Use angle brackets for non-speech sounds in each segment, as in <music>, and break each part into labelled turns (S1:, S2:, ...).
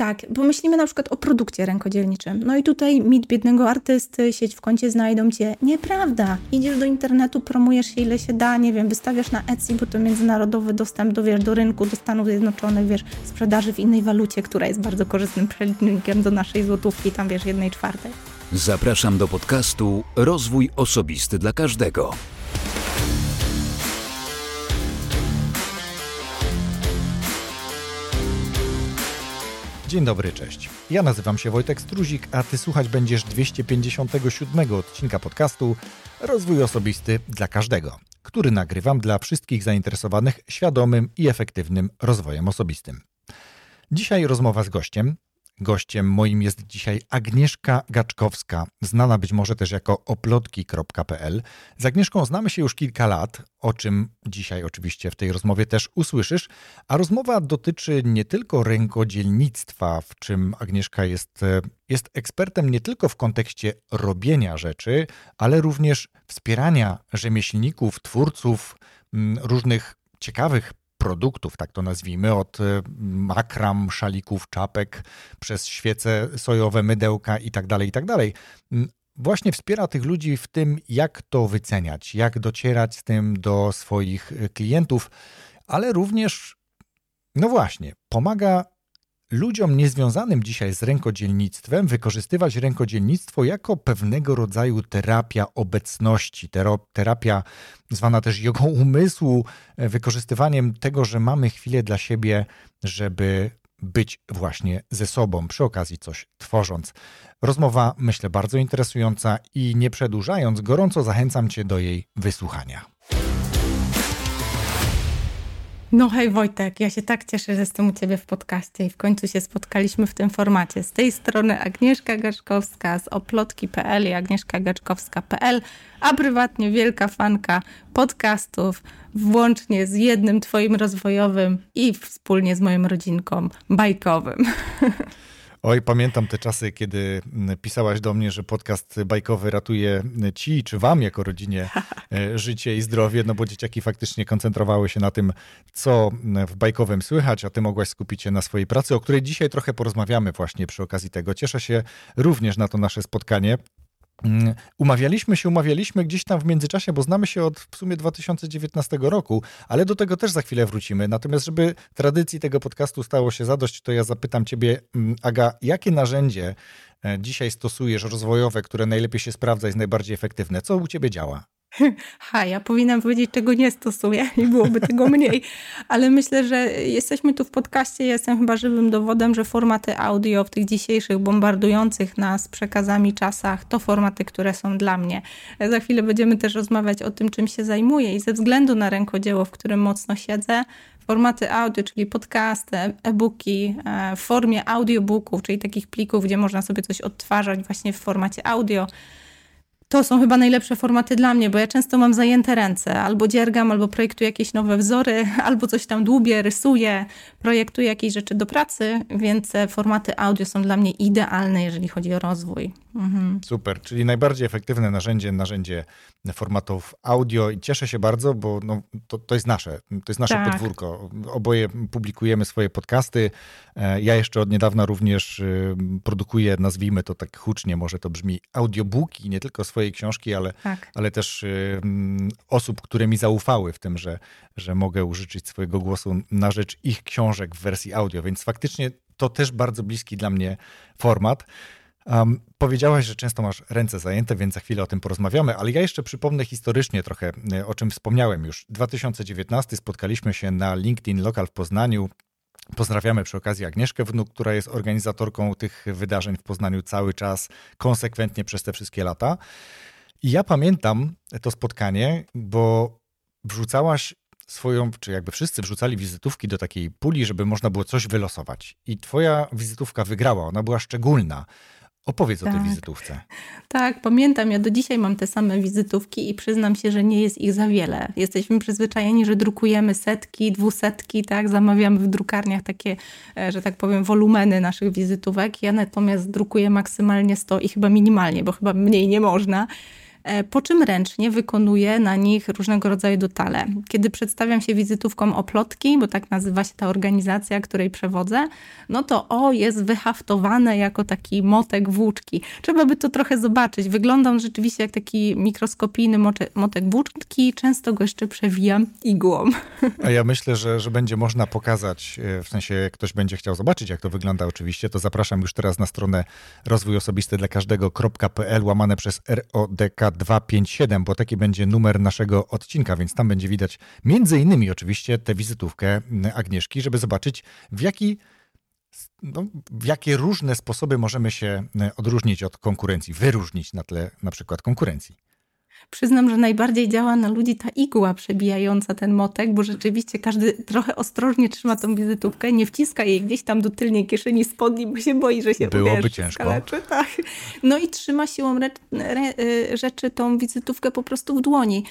S1: Tak, bo myślimy na przykład o produkcie rękodzielniczym. No i tutaj mit biednego artysty, sieć w kącie znajdą cię. Nieprawda. Idziesz do internetu, promujesz się ile się da, nie wiem, wystawiasz na Etsy, bo to międzynarodowy dostęp do, wiesz, do rynku, do Stanów Zjednoczonych, wiesz, sprzedaży w innej walucie, która jest bardzo korzystnym przelicznikiem do naszej złotówki, tam wiesz, jednej czwartej.
S2: Zapraszam do podcastu Rozwój Osobisty dla Każdego.
S3: Dzień dobry, cześć. Ja nazywam się Wojtek Struzik, a ty słuchać będziesz 257 odcinka podcastu Rozwój Osobisty dla Każdego, który nagrywam dla wszystkich zainteresowanych świadomym i efektywnym rozwojem osobistym. Dzisiaj rozmowa z gościem, Gościem moim jest dzisiaj Agnieszka Gaczkowska, znana być może też jako oplotki.pl. Z Agnieszką znamy się już kilka lat, o czym dzisiaj oczywiście w tej rozmowie też usłyszysz, a rozmowa dotyczy nie tylko rękodzielnictwa, w czym Agnieszka jest, jest ekspertem nie tylko w kontekście robienia rzeczy, ale również wspierania rzemieślników, twórców, mm, różnych ciekawych produktów, tak to nazwijmy, od y, makram, szalików, czapek, przez świece sojowe, mydełka tak itd. Tak mm, właśnie wspiera tych ludzi w tym, jak to wyceniać, jak docierać z tym do swoich y, klientów, ale również, no właśnie, pomaga ludziom niezwiązanym dzisiaj z rękodzielnictwem wykorzystywać rękodzielnictwo jako pewnego rodzaju terapia obecności, terapia zwana też jogą umysłu, e, wykorzystywaniem tego, że mamy chwilę dla siebie, żeby być właśnie ze sobą, przy okazji coś tworząc. Rozmowa, myślę, bardzo interesująca i nie przedłużając, gorąco zachęcam Cię do jej wysłuchania.
S1: No hej Wojtek, ja się tak cieszę, że jestem u Ciebie w podcaście i w końcu się spotkaliśmy w tym formacie. Z tej strony Agnieszka Gaczkowska z oplotki.pl i agnieszkagaczkowska.pl, a prywatnie wielka fanka podcastów, włącznie z jednym Twoim rozwojowym i wspólnie z moją rodzinką bajkowym. <laughs>
S3: Oj, pamiętam te czasy, kiedy mm, pisałaś do mnie, że podcast bajkowy ratuje ci czy wam jako rodzinie <laughs> e, życie i zdrowie, no bo dzieciaki faktycznie koncentrowały się na tym, co mm, w bajkowym słychać, a ty mogłaś skupić się na swojej pracy, o której dzisiaj trochę porozmawiamy właśnie przy okazji tego. Cieszę się również na to nasze spotkanie. Mm, umawialiśmy się, umawialiśmy gdzieś tam w międzyczasie, bo znamy się od w sumie 2019 roku, ale do tego też za chwilę wrócimy. Natomiast, żeby tradycji tego podcastu stało się zadość, to ja zapytam Ciebie, mm, Aga, jakie narzędzie e, dzisiaj stosujesz rozwojowe, które najlepiej się sprawdza i jest najbardziej efektywne? Co u Ciebie działa? <laughs>
S1: Ha, ja powinnam powiedzieć, czego nie stosuję i byłoby tego mniej, <laughs> ale myślę, że jesteśmy tu w podcaście, jestem chyba żywym dowodem, że formaty audio w tych dzisiejszych bombardujących nas przekazami czasach to formaty, które są dla mnie. Za chwilę będziemy też rozmawiać o tym, czym się zajmuję i ze względu na rękodzieło, w którym mocno siedzę, formaty audio, czyli podcasty, e-booki e, w formie audiobooków, czyli takich plików, gdzie można sobie coś odtwarzać właśnie w formacie audio, to są chyba najlepsze formaty dla mnie, bo ja często mam zajęte ręce, albo dziergam, albo projektuję jakieś nowe wzory, <laughs> albo coś tam dłubię, rysuję, projektuję jakieś rzeczy do pracy, więc formaty audio są dla mnie idealne, jeżeli chodzi o rozwój.
S3: Mhm. Super, czyli najbardziej efektywne narzędzie, narzędzie formatów audio i cieszę się bardzo, bo no, to, to jest nasze, to jest nasze tak. podwórko. Oboje publikujemy swoje podcasty. E, ja jeszcze od niedawna również y, produkuję, nazwijmy to tak hucznie, może to brzmi, audiobooki, nie tylko swojej książki, ale, tak. ale też y, osób, które mi zaufały w tym, że, że mogę użyczyć swojego głosu na rzecz ich książek w wersji audio, więc faktycznie to też bardzo bliski dla mnie format. Um, powiedziałaś, że często masz ręce zajęte, więc za chwilę o tym porozmawiamy, ale ja jeszcze przypomnę historycznie trochę, e, o czym wspomniałem już. 2019 spotkaliśmy się na LinkedIn Local w Poznaniu. Pozdrawiamy przy okazji Agnieszkę Wnuk, która jest organizatorką tych wydarzeń w Poznaniu cały czas, konsekwentnie przez te wszystkie lata. I ja pamiętam to spotkanie, bo wrzucałaś swoją, czy jakby wszyscy wrzucali wizytówki do takiej puli, żeby można było coś wylosować. I twoja wizytówka wygrała, ona była szczególna. Opowiedz tak. o tej tak. wizytówce.
S1: Tak, pamiętam. Ja do dzisiaj mam te same wizytówki i przyznam się, że nie jest ich za wiele. Jesteśmy przyzwyczajeni, że drukujemy setki, dwusetki, tak? Zamawiamy w drukarniach takie, e, że tak powiem, wolumeny naszych wizytówek. Ja natomiast drukuję maksymalnie 100 i chyba minimalnie, bo chyba mniej nie można. E, po czym ręcznie wykonuję na nich różnego rodzaju detale. Kiedy przedstawiam się wizytówką oplotki, bo tak nazywa się ta organizacja, której przewodzę, no to o, jest wyhaftowane jako taki motek włóczki. Trzeba by to trochę zobaczyć. Wyglądam rzeczywiście jak taki mikroskopijny motek włóczki, często go jeszcze przewijam igłą.
S3: A ja myślę, że, że będzie można pokazać, e, w sensie jak ktoś będzie chciał zobaczyć, jak to wygląda oczywiście, to zapraszam już teraz na stronę rozwój osobisty dla każdego.pl łamane przez RODK 257, bo taki będzie numer naszego odcinka, więc tam będzie widać między innymi oczywiście tę wizytówkę Agnieszki, żeby zobaczyć w jaki no, w jakie różne sposoby możemy się odróżnić od konkurencji, wyróżnić na tle na przykład konkurencji.
S1: Przyznam, że najbardziej działa na ludzi ta igła przebijająca ten motek, bo rzeczywiście każdy trochę ostrożnie trzyma tą wizytówkę, nie wciska jej gdzieś tam do tylnej kieszeni spodni, bo się boi, że się
S3: Byłoby wiesz, ciężko.
S1: Skaleczy, tak. No i trzyma siłą re, re, y, rzeczy tą wizytówkę po prostu w dłoni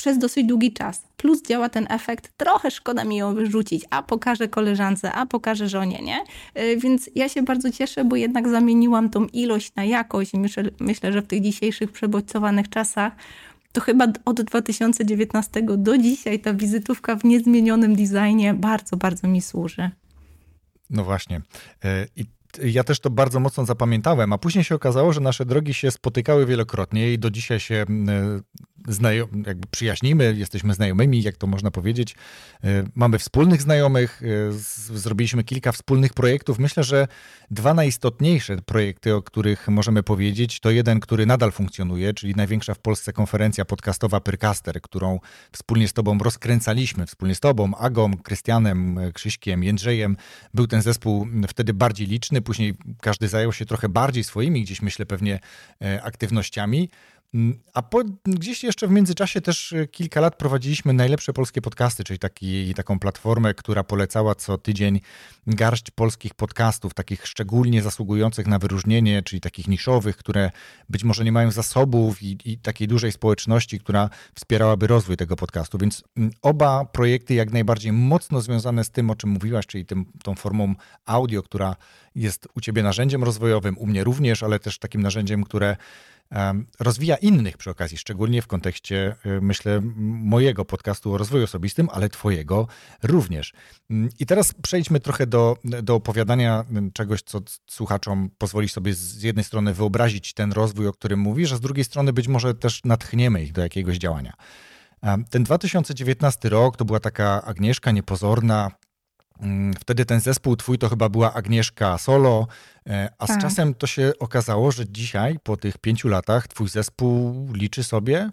S1: przez dosyć długi czas. Plus działa ten efekt, trochę szkoda mi ją wyrzucić, a pokażę koleżance, a pokażę żonie, nie? Y, więc ja się bardzo cieszę, bo jednak zamieniłam tą ilość na jakość myślę, myślę że w tych dzisiejszych przebodźcowanych czasach to chyba od 2019 do dzisiaj ta wizytówka w niezmienionym designie bardzo, bardzo mi służy.
S3: No właśnie. Y, I ja też to bardzo mocno zapamiętałem, a później się okazało, że nasze drogi się spotykały wielokrotnie i do dzisiaj się znajom, jakby przyjaźnimy, jesteśmy znajomymi, jak to można powiedzieć. E, mamy wspólnych znajomych, e, zrobiliśmy kilka wspólnych projektów. Myślę, że dwa najistotniejsze projekty, o których możemy powiedzieć, to jeden, który nadal funkcjonuje, czyli największa w Polsce konferencja podcastowa Pyrcaster, którą wspólnie z Tobą rozkręcaliśmy, wspólnie z Tobą, Agą, Krystianem, Krzyśkiem, Jędrzejem. Był ten zespół wtedy bardziej liczny, później każdy zajął się trochę bardziej swoimi, gdzieś myślę pewnie e, aktywnościami. Mm, a po, gdzieś jeszcze w międzyczasie też e, kilka lat prowadziliśmy najlepsze polskie podcasty, czyli taki, taką platformę, która polecała co tydzień garść polskich podcastów, takich szczególnie zasługujących na wyróżnienie, czyli takich niszowych, które być może nie mają zasobów i, i takiej dużej społeczności, która wspierałaby rozwój tego podcastu. Więc mm, oba projekty jak najbardziej mocno związane z tym, o czym mówiłaś, czyli tym, tą formą audio, która jest u ciebie narzędziem rozwojowym, u mnie również, ale też takim narzędziem, które rozwija innych przy okazji, szczególnie w kontekście, y, myślę, mojego podcastu o rozwoju osobistym, ale Twojego również. Mm, I teraz przejdźmy trochę do, do opowiadania czegoś, co słuchaczom pozwoli sobie z jednej strony wyobrazić ten rozwój, o którym mówisz, a z drugiej strony być może też natchniemy ich do jakiegoś działania. Ten 2019 rok to była taka Agnieszka niepozorna, Mm, wtedy ten zespół twój to chyba była Agnieszka Solo, e, a tak. z czasem to się okazało, że dzisiaj, po tych pięciu latach, twój zespół liczy sobie?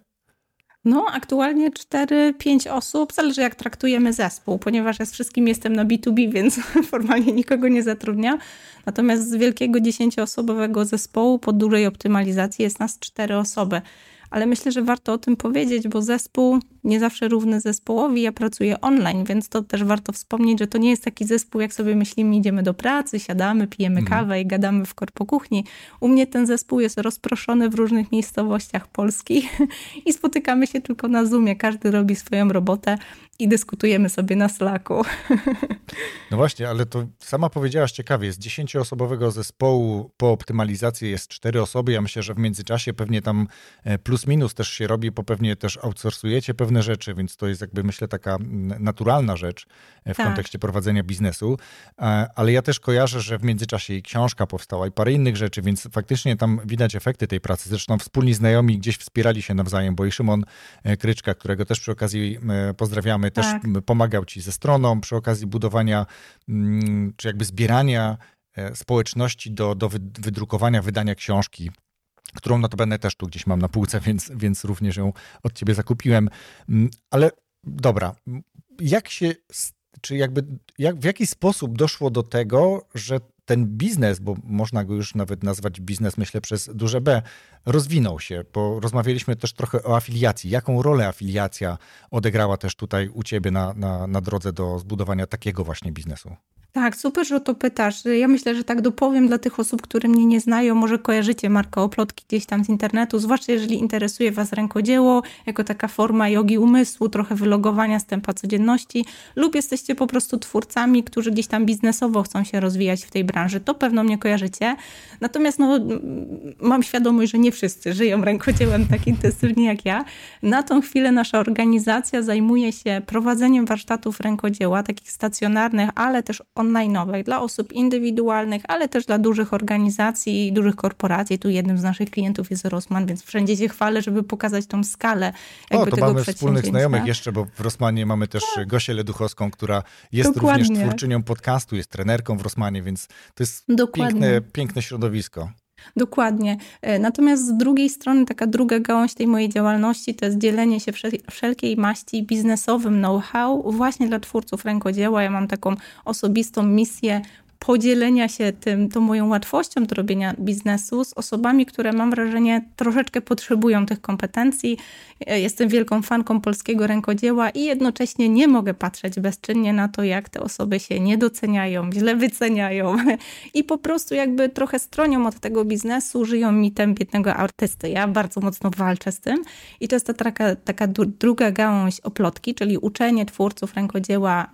S1: No, aktualnie 4-5 osób, zależy jak traktujemy zespół, ponieważ ja z wszystkim jestem na B2B, <laughs> więc formalnie nikogo nie zatrudnia. Natomiast z wielkiego 10-osobowego zespołu po dużej optymalizacji jest nas 4 osoby ale myślę, że warto o tym powiedzieć, bo zespół nie zawsze równy zespołowi. Ja pracuję online, więc to też warto wspomnieć, że to nie jest taki zespół, jak sobie myślimy, idziemy do pracy, siadamy, pijemy mhm. kawę i gadamy w korpo kuchni. U mnie ten zespół jest rozproszony w różnych miejscowościach Polski <laughs> i spotykamy się tylko na Zoomie. Każdy robi swoją robotę i dyskutujemy sobie na Slacku.
S3: No właśnie, ale to sama powiedziałaś ciekawie, z dziesięcioosobowego zespołu po optymalizacji jest cztery osoby. Ja myślę, że w międzyczasie pewnie tam e, plus minus też się robi, bo pewnie też outsourcujecie pewne rzeczy, więc to jest jakby myślę taka naturalna rzecz e, w tak. kontekście prowadzenia biznesu. E, ale ja też kojarzę, że w międzyczasie i książka powstała i parę innych rzeczy, więc faktycznie tam widać efekty tej pracy. Zresztą wspólni znajomi gdzieś wspierali się nawzajem, bo i Szymon Kryczka, którego też przy okazji pozdrawiamy, też tak. pomagał ci ze stroną przy okazji budowania, czy jakby zbierania e, społeczności do, do wydrukowania, wydania książki którą notabene też tu gdzieś mam na półce, <laughs> więc, więc również ją od ciebie zakupiłem. Ale dobra, jak się, czy jakby, jak, w jaki sposób doszło do tego, że ten biznes, bo można go już nawet nazwać biznes, myślę, przez duże B, rozwinął się, bo rozmawialiśmy też trochę o afiliacji. Jaką rolę afiliacja odegrała też tutaj u Ciebie na, na, na drodze do zbudowania takiego właśnie biznesu?
S1: Tak, super, że o to pytasz. Ja myślę, że tak dopowiem dla tych osób, które mnie nie znają, może kojarzycie markę Oplotki gdzieś tam z internetu, zwłaszcza jeżeli interesuje Was rękodzieło, jako taka forma jogi umysłu, trochę wylogowania z tempa codzienności, lub jesteście po prostu twórcami, którzy gdzieś tam biznesowo chcą się rozwijać w tej branży. To pewno mnie kojarzycie. Natomiast no, mam świadomość, że nie wszyscy żyją rękodziełem tak intensywnie jak ja. Na tą chwilę nasza organizacja zajmuje się prowadzeniem warsztatów rękodzieła, takich stacjonarnych, ale też online'owej dla osób indywidualnych, ale też dla dużych organizacji i dużych korporacji. Tu jednym z naszych klientów jest Rosman, więc wszędzie się chwalę, żeby pokazać tą skalę jakby
S3: o, to
S1: tego
S3: mamy wspólnych znajomych jeszcze, bo w Rosmanie mamy też tak. Gosię Leduchowską, która jest Dokładnie. również twórczynią podcastu, jest trenerką w Rosmanie, więc to jest piękne, piękne środowisko.
S1: Dokładnie. E, natomiast z drugiej strony, taka druga gałąź tej mojej działalności to jest dzielenie się wszelkiej maści biznesowym know-how właśnie dla twórców rękodzieła. Ja mam taką osobistą misję podzielenia się tym, tą moją łatwością do robienia biznesu z osobami, które mam wrażenie troszeczkę potrzebują tych kompetencji. E, jestem wielką fanką polskiego rękodzieła i jednocześnie nie mogę patrzeć bezczynnie na to, jak te osoby się nie doceniają, źle wyceniają <laughs> i po prostu jakby trochę stronią od tego biznesu, żyją mitem biednego artysty. Ja bardzo mocno walczę z tym i to jest ta taka, taka druga gałąź oplotki, czyli uczenie twórców rękodzieła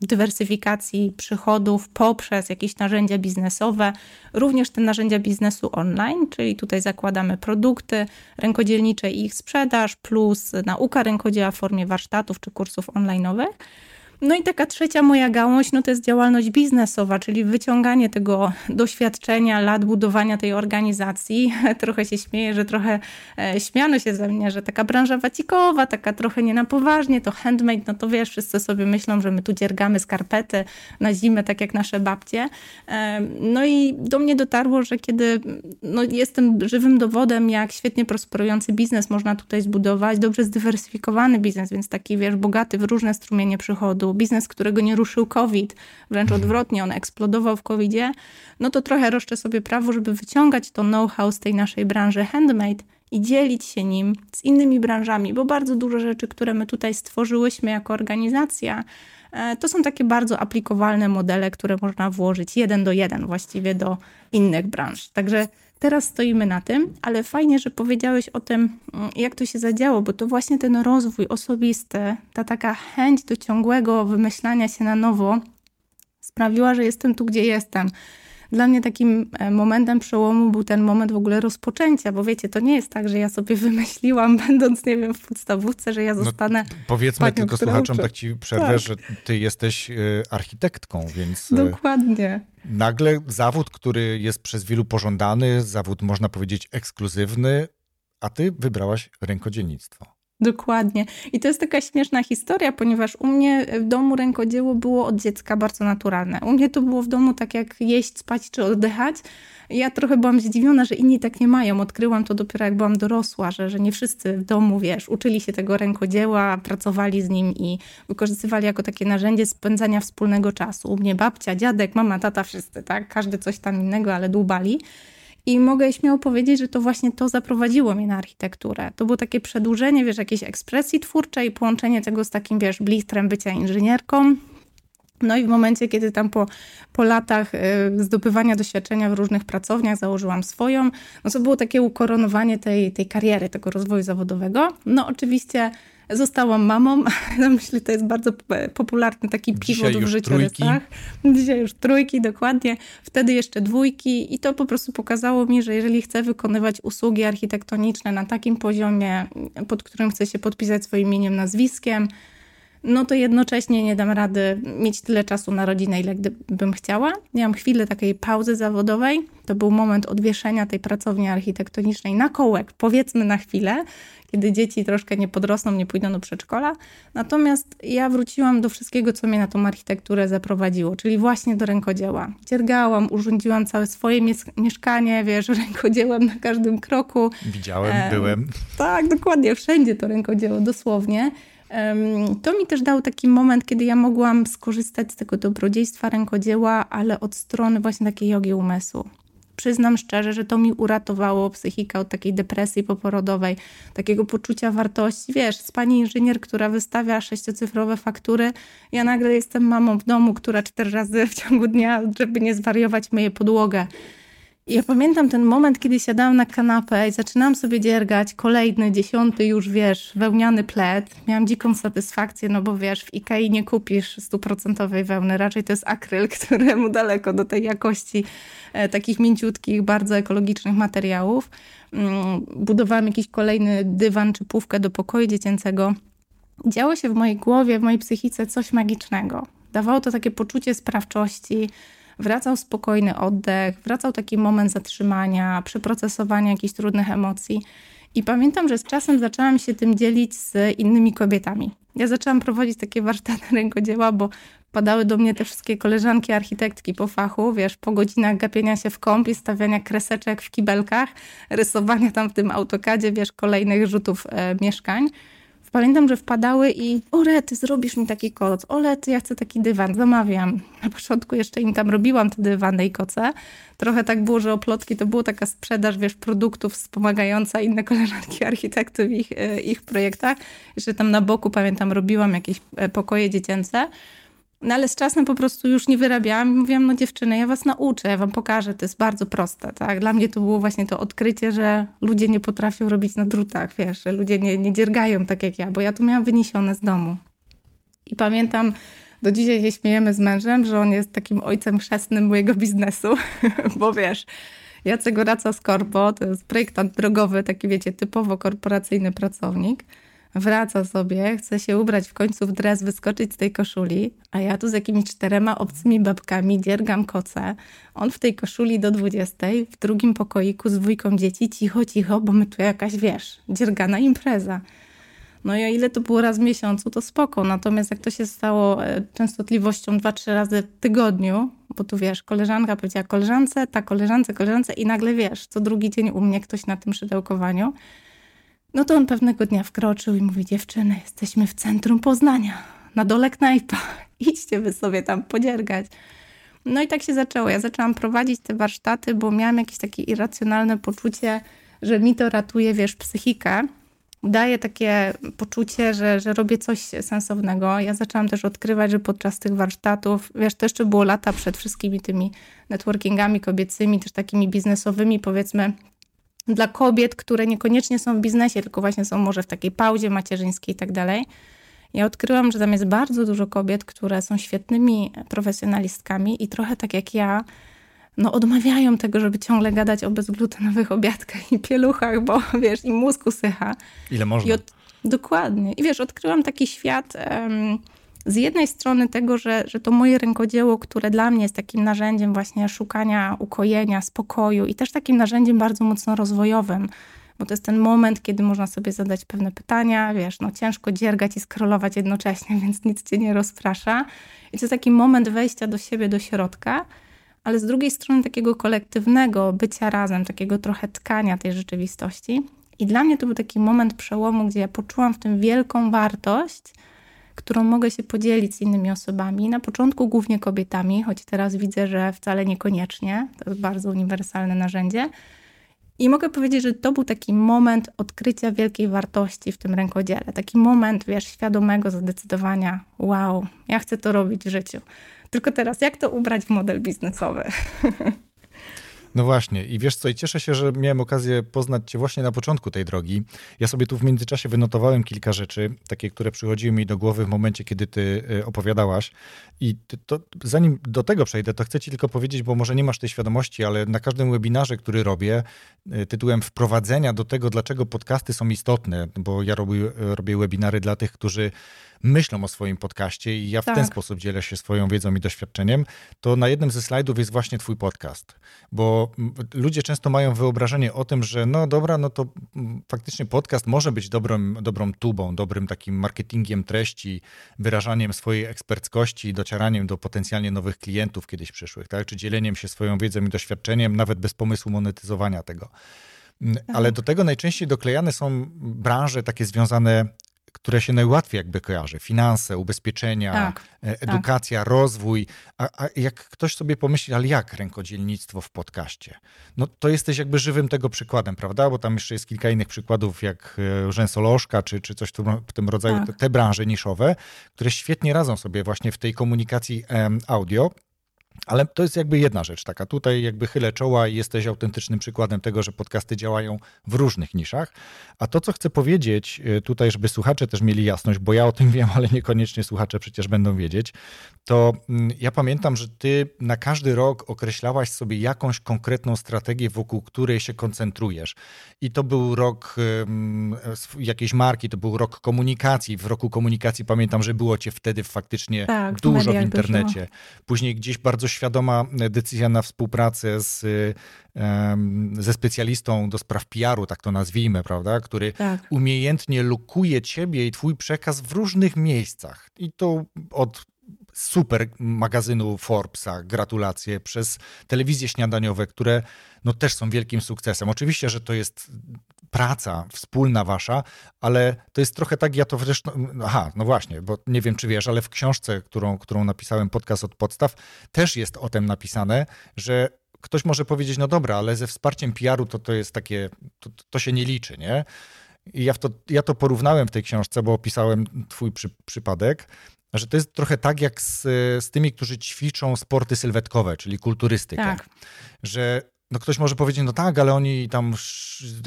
S1: dywersyfikacji przychodów poprzez jakieś narzędzia biznesowe, również te narzędzia biznesu online, czyli tutaj zakładamy produkty rękodzielnicze i ich sprzedaż, plus nauka rękodzieła w formie warsztatów czy kursów online'owych. No i taka trzecia moja gałąź, no to jest działalność biznesowa, czyli wyciąganie tego doświadczenia, lat budowania tej organizacji. <laughs> Trochę się śmieję, że trochę e, śmiano się ze mnie, że taka branża wacikowa, taka trochę nie na poważnie, to handmade, no to wiesz, wszyscy sobie myślą, że my tu dziergamy skarpety na zimę, tak jak nasze babcie. E, no i do mnie dotarło, że kiedy no, jestem żywym dowodem, jak świetnie prosperujący biznes można tutaj zbudować, dobrze zdywersyfikowany biznes, więc taki, wiesz, bogaty w różne strumienie przychodu, biznes, którego nie ruszył COVID, wręcz mhm. odwrotnie, on eksplodował w COVIDzie, no to trochę roszczę sobie prawo, żeby wyciągać to know-how z tej naszej branży handmade i dzielić się nim z innymi branżami, bo bardzo dużo rzeczy, które my tutaj stworzyłyśmy jako organizacja, e, to są takie bardzo aplikowalne modele, które można włożyć jeden do jeden właściwie do innych branż. Także Teraz stoimy na tym, ale fajnie, że powiedziałeś o tym, mm, jak to się zadziało, bo to właśnie ten rozwój osobisty, ta taka chęć do ciągłego wymyślania się na nowo sprawiła, że jestem tu, gdzie jestem. Dla mnie takim e, momentem przełomu był ten moment w ogóle rozpoczęcia, bo wiecie, to nie jest tak, że ja sobie <laughs> wymyśliłam, będąc, nie wiem, w podstawówce, że ja no, zostanę. No,
S3: powiedzmy
S1: panią,
S3: tylko słuchaczom, tak ci przerwę, tak. że ty jesteś e, architektką, więc.
S1: E, Dokładnie
S3: nagle zawód, który jest przez wielu pożądany, zawód można powiedzieć ekskluzywny, a ty wybrałaś rękodzielnictwo.
S1: Dokładnie. I to jest taka śmieszna historia, ponieważ u mnie w domu rękodzieło było od dziecka bardzo naturalne. U mnie to było w domu tak jak jeść, spać czy oddychać. Ja trochę byłam zdziwiona, że inni tak nie mają. Odkryłam to dopiero jak byłam dorosła, że, że nie wszyscy w domu, wiesz, uczyli się tego rękodzieła, pracowali z nim i wykorzystywali jako takie narzędzie spędzania wspólnego czasu. U mnie babcia, dziadek, mama, tata, wszyscy, tak? Każdy coś tam innego, ale dłubali. I mogę śmiało powiedzieć, że to właśnie to zaprowadziło mnie na architekturę. To było takie przedłużenie, wiesz, jakiejś ekspresji twórczej, połączenie tego z takim, wiesz, blistrem bycia inżynierką. No i w momencie, kiedy tam po, po latach y, zdobywania doświadczenia w różnych pracowniach założyłam swoją, no to było takie ukoronowanie tej, tej kariery, tego rozwoju zawodowego. No oczywiście Zostałam mamą. <laughs> No, myślę, to jest bardzo popularny taki pivot w życiorysach. Dzisiaj już trójki, dokładnie. Wtedy jeszcze dwójki i to po prostu pokazało mi, że jeżeli chcę wykonywać usługi architektoniczne na takim poziomie, pod którym chcę się podpisać swoim imieniem, nazwiskiem, no to jednocześnie nie dam rady mieć tyle czasu na rodzinę, ile bym chciała. Miałam chwilę takiej pauzy zawodowej. To był moment odwieszenia tej pracowni architektonicznej na kołek, powiedzmy na chwilę, kiedy dzieci troszkę nie podrosną, nie pójdą do przedszkola. Natomiast ja wróciłam do wszystkiego, co mnie na tą architekturę zaprowadziło, czyli właśnie do rękodzieła. Dziergałam, urządziłam całe swoje mieszkanie, wiesz, <laughs> rękodziełem na każdym kroku.
S3: Widziałem, e, byłem.
S1: Tak, dokładnie, wszędzie to rękodzieło, dosłownie. To mi też dał taki moment, kiedy ja mogłam skorzystać z tego dobrodziejstwa rękodzieła, ale od strony właśnie takiej jogi umysłu przyznam szczerze, że to mi uratowało psychikę od takiej depresji poporodowej, takiego poczucia wartości. Wiesz, z pani inżynier, która wystawia sześciocyfrowe faktury, ja nagle jestem mamą w domu, która cztery razy w ciągu dnia, żeby nie zwariować, myje podłogę. Ja pamiętam ten moment, kiedy siadałam na kanapę i zaczynałam sobie dziergać kolejny, dziesiąty już, wiesz, wełniany pled. Miałam dziką satysfakcję, no bo wiesz, w Ikei nie kupisz stuprocentowej wełny, raczej to jest akryl, <laughs> któremu daleko do tej jakości e, takich mięciutkich, bardzo ekologicznych materiałów. Mm, budowałam jakiś kolejny dywan czy pówkę do pokoju dziecięcego. Działo się w mojej głowie, w mojej psychice coś magicznego. Dawało to takie poczucie sprawczości, wracał spokojny oddech, wracał taki moment zatrzymania, przeprocesowania jakichś trudnych emocji. I pamiętam, że z czasem zaczęłam się tym dzielić z innymi kobietami. Ja zaczęłam prowadzić takie warsztaty <laughs> rękodzieła, bo padały do mnie te wszystkie koleżanki architektki po fachu, wiesz, po godzinach gapienia się w kąp i stawiania kreseczek w kibelkach, rysowania tam w tym autokadzie, wiesz, kolejnych rzutów e, mieszkań. Pamiętam, że wpadały i o Rety, zrobisz mi taki koc, o Rety, ja chcę taki dywan, zamawiam. Na początku jeszcze im tam robiłam te dywany i koce. Trochę tak było, że oplotki to była taka sprzedaż, wiesz, produktów wspomagająca inne koleżanki <laughs> architektów w ich, e, ich projektach. Jeszcze tam na boku, pamiętam, robiłam jakieś e, pokoje dziecięce. No ale z czasem po prostu już nie wyrabiałam i mówiłam, no dziewczyny, ja was nauczę, ja wam pokażę, to jest bardzo proste, tak? Dla mnie to było właśnie to odkrycie, że ludzie nie potrafią robić na drutach, wiesz, że ludzie nie, nie dziergają tak jak ja, bo ja to miałam wyniesione z domu. I pamiętam, do dzisiaj się śmiejemy z mężem, że on jest takim ojcem chrzestnym mojego biznesu, <laughs> bo wiesz, Jacek Raca z Korpo, to jest projektant drogowy, taki wiecie, typowo korporacyjny pracownik – wraca sobie, chce się ubrać w końcu w dres, wyskoczyć z tej koszuli, a ja tu z jakimiś czterema obcymi babkami dziergam koce. On w tej koszuli do 20, w drugim pokoiku z dwójką dzieci, cicho, cicho, bo my tu jakaś, wiesz, dziergana impreza. No i o ile to było raz w miesiącu, to spoko. Natomiast jak to się stało e, częstotliwością dwa, trzy razy w tygodniu, bo tu wiesz, koleżanka powiedziała koleżance, ta koleżance, koleżance i nagle wiesz, co drugi dzień u mnie ktoś na tym szydełkowaniu, no to on pewnego dnia wkroczył i mówi: Dziewczyny, jesteśmy w centrum Poznania, na dole knajpa. <laughs> Idźcie wy sobie tam podziergać. No i tak się zaczęło. Ja zaczęłam prowadzić te warsztaty, bo miałam jakieś takie irracjonalne poczucie, że mi to ratuje, wiesz, psychikę. Daje takie poczucie, że, że robię coś sensownego. Ja zaczęłam też odkrywać, że podczas tych warsztatów, wiesz, to jeszcze było lata przed wszystkimi tymi networkingami kobiecymi, też takimi biznesowymi, powiedzmy, dla kobiet, które niekoniecznie są w biznesie, tylko właśnie są może w takiej pauzie macierzyńskiej i tak dalej. Ja odkryłam, że tam jest bardzo dużo kobiet, które są świetnymi profesjonalistkami i trochę tak jak ja, no odmawiają tego, żeby ciągle gadać o bezglutenowych obiadkach i pieluchach, bo <laughs> wiesz, im mózg usycha.
S3: Ile można.
S1: Od... Dokładnie. I wiesz, odkryłam taki świat... Um, z jednej strony tego, że, że to moje rękodzieło, które dla mnie jest takim narzędziem właśnie szukania ukojenia, spokoju i też takim narzędziem bardzo mocno rozwojowym, bo to jest ten moment, kiedy można sobie zadać pewne pytania, wiesz, no ciężko dziergać i skrolować jednocześnie, <laughs> więc nic cię nie rozprasza. I to jest taki moment wejścia do siebie, do środka, ale z drugiej strony takiego kolektywnego bycia razem, takiego trochę tkania tej rzeczywistości. I dla mnie to był taki moment przełomu, gdzie ja poczułam w tym wielką wartość, którą mogę się podzielić z innymi osobami. Na początku głównie kobietami, choć teraz widzę, że wcale niekoniecznie. To jest bardzo uniwersalne narzędzie. I mogę powiedzieć, że to był taki moment odkrycia wielkiej wartości w tym rękodziele. Taki moment, wiesz, świadomego zadecydowania: wow, ja chcę to robić w życiu. Tylko teraz, jak to ubrać w model biznesowy? <laughs>
S3: No właśnie, i wiesz co, i cieszę się, że miałem okazję poznać Cię właśnie na początku tej drogi. Ja sobie tu w międzyczasie wynotowałem kilka rzeczy, takie, które przychodziły mi do głowy w momencie, kiedy Ty y, opowiadałaś. I to, zanim do tego przejdę, to chcę Ci tylko powiedzieć, bo może nie masz tej świadomości, ale na każdym webinarze, który robię, y, tytułem wprowadzenia do tego, dlaczego podcasty są istotne, bo ja robię, robię webinary dla tych, którzy myślą o swoim podcaście i ja w tak. ten sposób dzielę się swoją wiedzą i doświadczeniem, to na jednym ze slajdów jest właśnie twój podcast. Bo ludzie często mają wyobrażenie o tym, że no dobra, no to faktycznie podcast może być dobrą, dobrą tubą, dobrym takim marketingiem treści, wyrażaniem swojej eksperckości, docieraniem do potencjalnie nowych klientów kiedyś przyszłych, tak? czy dzieleniem się swoją wiedzą i doświadczeniem, nawet bez pomysłu monetyzowania tego. Ale tak. do tego najczęściej doklejane są branże takie związane które się najłatwiej jakby kojarzy. Finanse, ubezpieczenia, tak, e, tak. edukacja, tak. rozwój. A, a, jak ktoś sobie pomyśli, ale jak rękodzielnictwo w podcaście? No to jesteś jakby żywym tego przykładem, prawda? Bo tam jeszcze jest kilka innych przykładów, jak e, rzęsolożka, czy, czy coś w tym rodzaju, tak. te, te branże niszowe, które świetnie radzą sobie właśnie w tej komunikacji audio. Ale to jest jakby jedna rzecz taka. Tutaj jakby chylę czoła i jesteś autentycznym przykładem tego, że podcasty działają w różnych niszach. A to, co chcę powiedzieć y, tutaj, żeby słuchacze też mieli jasność, bo ja o tym <laughs> wiem, ale niekoniecznie słuchacze przecież będą wiedzieć, to mm, ja pamiętam, że ty na każdy rok określałaś sobie jakąś konkretną strategię, wokół której się koncentrujesz. I to był rok jakiejś marki, to był rok komunikacji. W roku komunikacji pamiętam, że było cię wtedy faktycznie tak, dużo w internecie. Później gdzieś bardzo świadoma decyzja na współpracę z, ze specjalistą do spraw PR-u, tak to nazwijmy, prawda, który tak. umiejętnie lukuje ciebie i twój przekaz w różnych miejscach. I to od super magazynu Forbesa, gratulacje, przez telewizje śniadaniowe, które no też są wielkim sukcesem. Oczywiście, że to jest praca wspólna wasza, ale to jest trochę tak, ja to zresztą, aha, no właśnie, bo nie wiem, czy wiesz, ale w książce, którą, którą napisałem, podcast od podstaw, też jest o tym napisane, że ktoś może powiedzieć, no dobra, ale ze wsparciem PR-u to, to jest takie, to, to się nie liczy, nie? I ja to, ja to porównałem w tej książce, bo opisałem twój przy, przypadek, że to jest trochę tak jak z, z tymi, którzy ćwiczą sporty sylwetkowe, czyli kulturystykę. Tak. Że no ktoś może powiedzieć, no tak, ale oni tam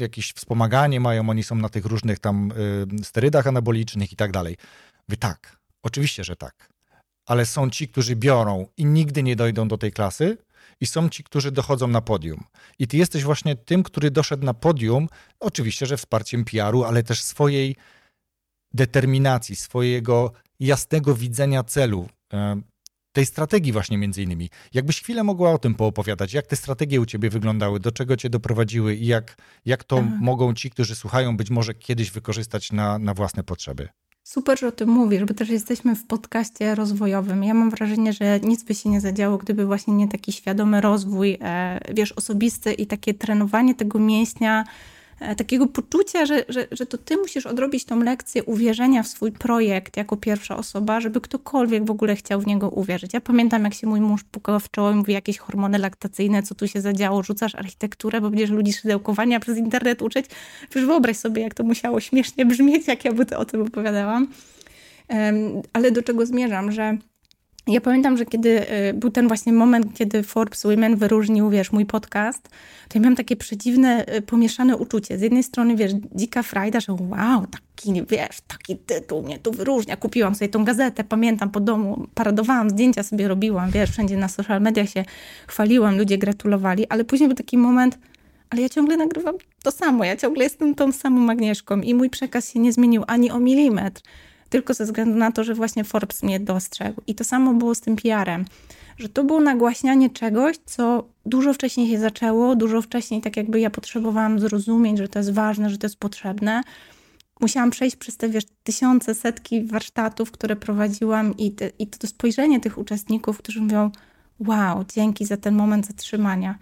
S3: jakieś wspomaganie mają, oni są na tych różnych tam y, sterydach anabolicznych i tak dalej. Wy tak, oczywiście, że tak. Ale są ci, którzy biorą i nigdy nie dojdą do tej klasy, i są ci, którzy dochodzą na podium. I ty jesteś właśnie tym, który doszedł na podium, oczywiście, że wsparciem PR-u, ale też swojej determinacji, swojego jasnego widzenia celu, e, tej strategii właśnie między innymi. Jakbyś chwilę mogła o tym poopowiadać, jak te strategie u ciebie wyglądały, do czego cię doprowadziły i jak, jak to Aha. mogą ci, którzy słuchają, być może kiedyś wykorzystać na, na własne potrzeby?
S1: Super, że o tym mówisz, bo też jesteśmy w podcaście rozwojowym. Ja mam wrażenie, że nic by się nie zadziało, gdyby właśnie nie taki świadomy rozwój, e, wiesz, osobisty i takie trenowanie tego mięśnia, takiego poczucia, że, że, że to ty musisz odrobić tą lekcję uwierzenia w swój projekt jako pierwsza osoba, żeby ktokolwiek w ogóle chciał w niego uwierzyć. Ja pamiętam, jak się mój mąż pukał w czoło i mówi jakieś hormony laktacyjne, co tu się zadziało, rzucasz architekturę, bo będziesz ludzi szydełkowania przez internet uczyć. Przecież wyobraź sobie, jak to musiało śmiesznie brzmieć, jak ja by to o tym opowiadałam. Ale do czego zmierzam, że ja pamiętam, że kiedy y, był ten właśnie moment, kiedy Forbes Women wyróżnił, wiesz, mój podcast, to ja miałam takie przedziwne, y, pomieszane uczucie. Z jednej strony, wiesz, dzika frajda, że wow, taki, wiesz, taki tytuł mnie tu wyróżnia. Kupiłam sobie tą gazetę, pamiętam, po domu, paradowałam, zdjęcia sobie robiłam, wiesz, wszędzie na social mediach się chwaliłam, ludzie gratulowali, ale później był taki moment, ale ja ciągle nagrywam to samo, ja ciągle jestem tą samą Agnieszką i mój przekaz się nie zmienił ani o milimetr tylko ze względu na to, że właśnie Forbes mnie dostrzegł. I to samo było z tym PR-em, że to było nagłaśnianie czegoś, co dużo wcześniej się zaczęło, dużo wcześniej tak jakby ja potrzebowałam zrozumieć, że to jest ważne, że to jest potrzebne. Musiałam przejść przez te wiesz, tysiące, setki warsztatów, które prowadziłam i, te, i to spojrzenie tych uczestników, którzy mówią wow, dzięki za ten moment zatrzymania.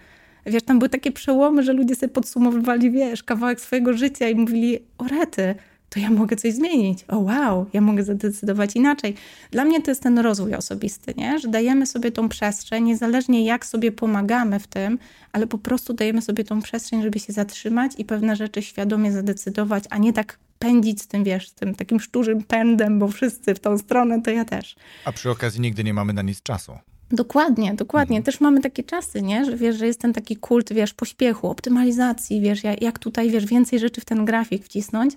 S1: Wiesz, tam były takie przełomy, że ludzie sobie podsumowywali, wiesz, kawałek swojego życia i mówili, o rety, to ja mogę coś zmienić. O wow, ja mogę zadecydować inaczej. Dla mnie to jest ten rozwój osobisty, nie? że dajemy sobie tą przestrzeń, niezależnie jak sobie pomagamy w tym, ale po prostu dajemy sobie tą przestrzeń, żeby się zatrzymać i pewne rzeczy świadomie zadecydować, a nie tak pędzić z tym, wiesz, z tym takim szczurzym pędem, bo wszyscy w tą stronę, to ja też.
S3: A przy okazji nigdy nie mamy na nic czasu.
S1: Dokładnie, dokładnie. Mhm. Też mamy takie czasy, nie? że wiesz, że jest ten taki kult, wiesz, pośpiechu, optymalizacji, wiesz, jak tutaj, wiesz, więcej rzeczy w ten grafik wcisnąć,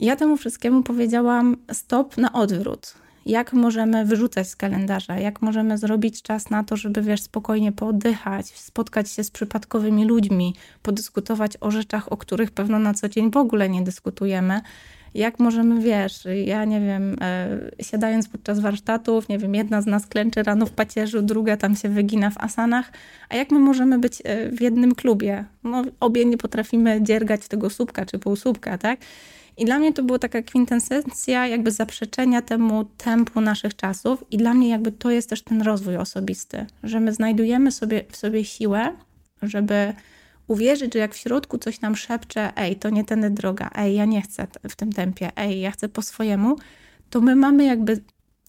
S1: ja temu wszystkiemu powiedziałam stop na odwrót. Jak możemy wyrzucać z kalendarza, jak możemy zrobić czas na to, żeby wiesz, spokojnie pooddychać, spotkać się z przypadkowymi ludźmi, podyskutować o rzeczach, o których pewno na co dzień w ogóle nie dyskutujemy. Jak możemy, wiesz, ja nie wiem, e, siadając podczas warsztatów, nie wiem, jedna z nas klęczy rano w pacierzu, druga tam się wygina w asanach, a jak my możemy być e, w jednym klubie? No, obie nie potrafimy dziergać tego słupka czy półsłupka, tak? I dla mnie to była taka kwintesencja jakby zaprzeczenia temu tempu naszych czasów i dla mnie jakby to jest też ten rozwój osobisty, że my znajdujemy sobie w sobie siłę, żeby uwierzyć, że jak w środku coś nam szepcze, ej, to nie tędy droga, ej, ja nie chcę w tym tempie, ej, ja chcę po swojemu, to my mamy jakby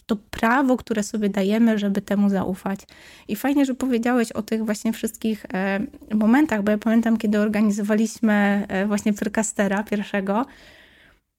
S1: to prawo, które sobie dajemy, żeby temu zaufać. I fajnie, że powiedziałeś o tych właśnie wszystkich e, momentach, bo ja pamiętam, kiedy organizowaliśmy e, właśnie Pyrkastera pierwszego,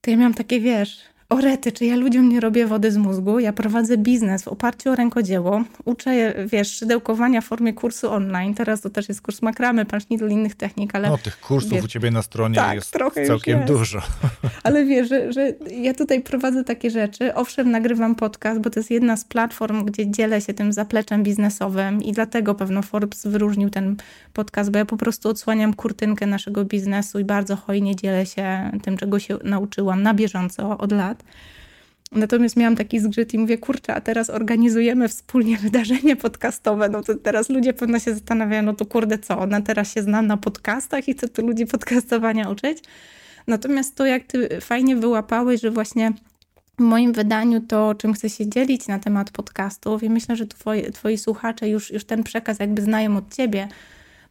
S1: to ja miałam takie, wiesz, o rety, czy ja ludziom nie robię wody z mózgu, ja prowadzę biznes w oparciu o rękodzieło, uczę, wiesz, szydełkowania w formie kursu online, teraz to też jest kurs makramy, do innych technik, ale...
S3: No, tych kursów
S1: wiesz,
S3: u ciebie na stronie
S1: tak,
S3: jest całkiem
S1: jest.
S3: dużo. <laughs>
S1: Ale wiesz, że, że ja tutaj prowadzę takie rzeczy, owszem, nagrywam podcast, bo to jest jedna z platform, gdzie dzielę się tym zapleczem biznesowym i dlatego pewno Forbes wyróżnił ten podcast, bo ja po prostu odsłaniam kurtynkę naszego biznesu i bardzo hojnie dzielę się tym, czego się nauczyłam na bieżąco od lat. Natomiast miałam taki zgrzyt i mówię, kurczę, a teraz organizujemy wspólnie <laughs> wydarzenie podcastowe, no to teraz ludzie pewno się zastanawiają, no to kurde co, ona teraz się znam na podcastach i chcę tu ludzi podcastowania uczyć. Natomiast to, jak ty fajnie wyłapałeś, że właśnie w moim wydaniu to, czym chcę się dzielić na temat podcastów i myślę, że twoi, twoi słuchacze już, już ten przekaz jakby znają od ciebie,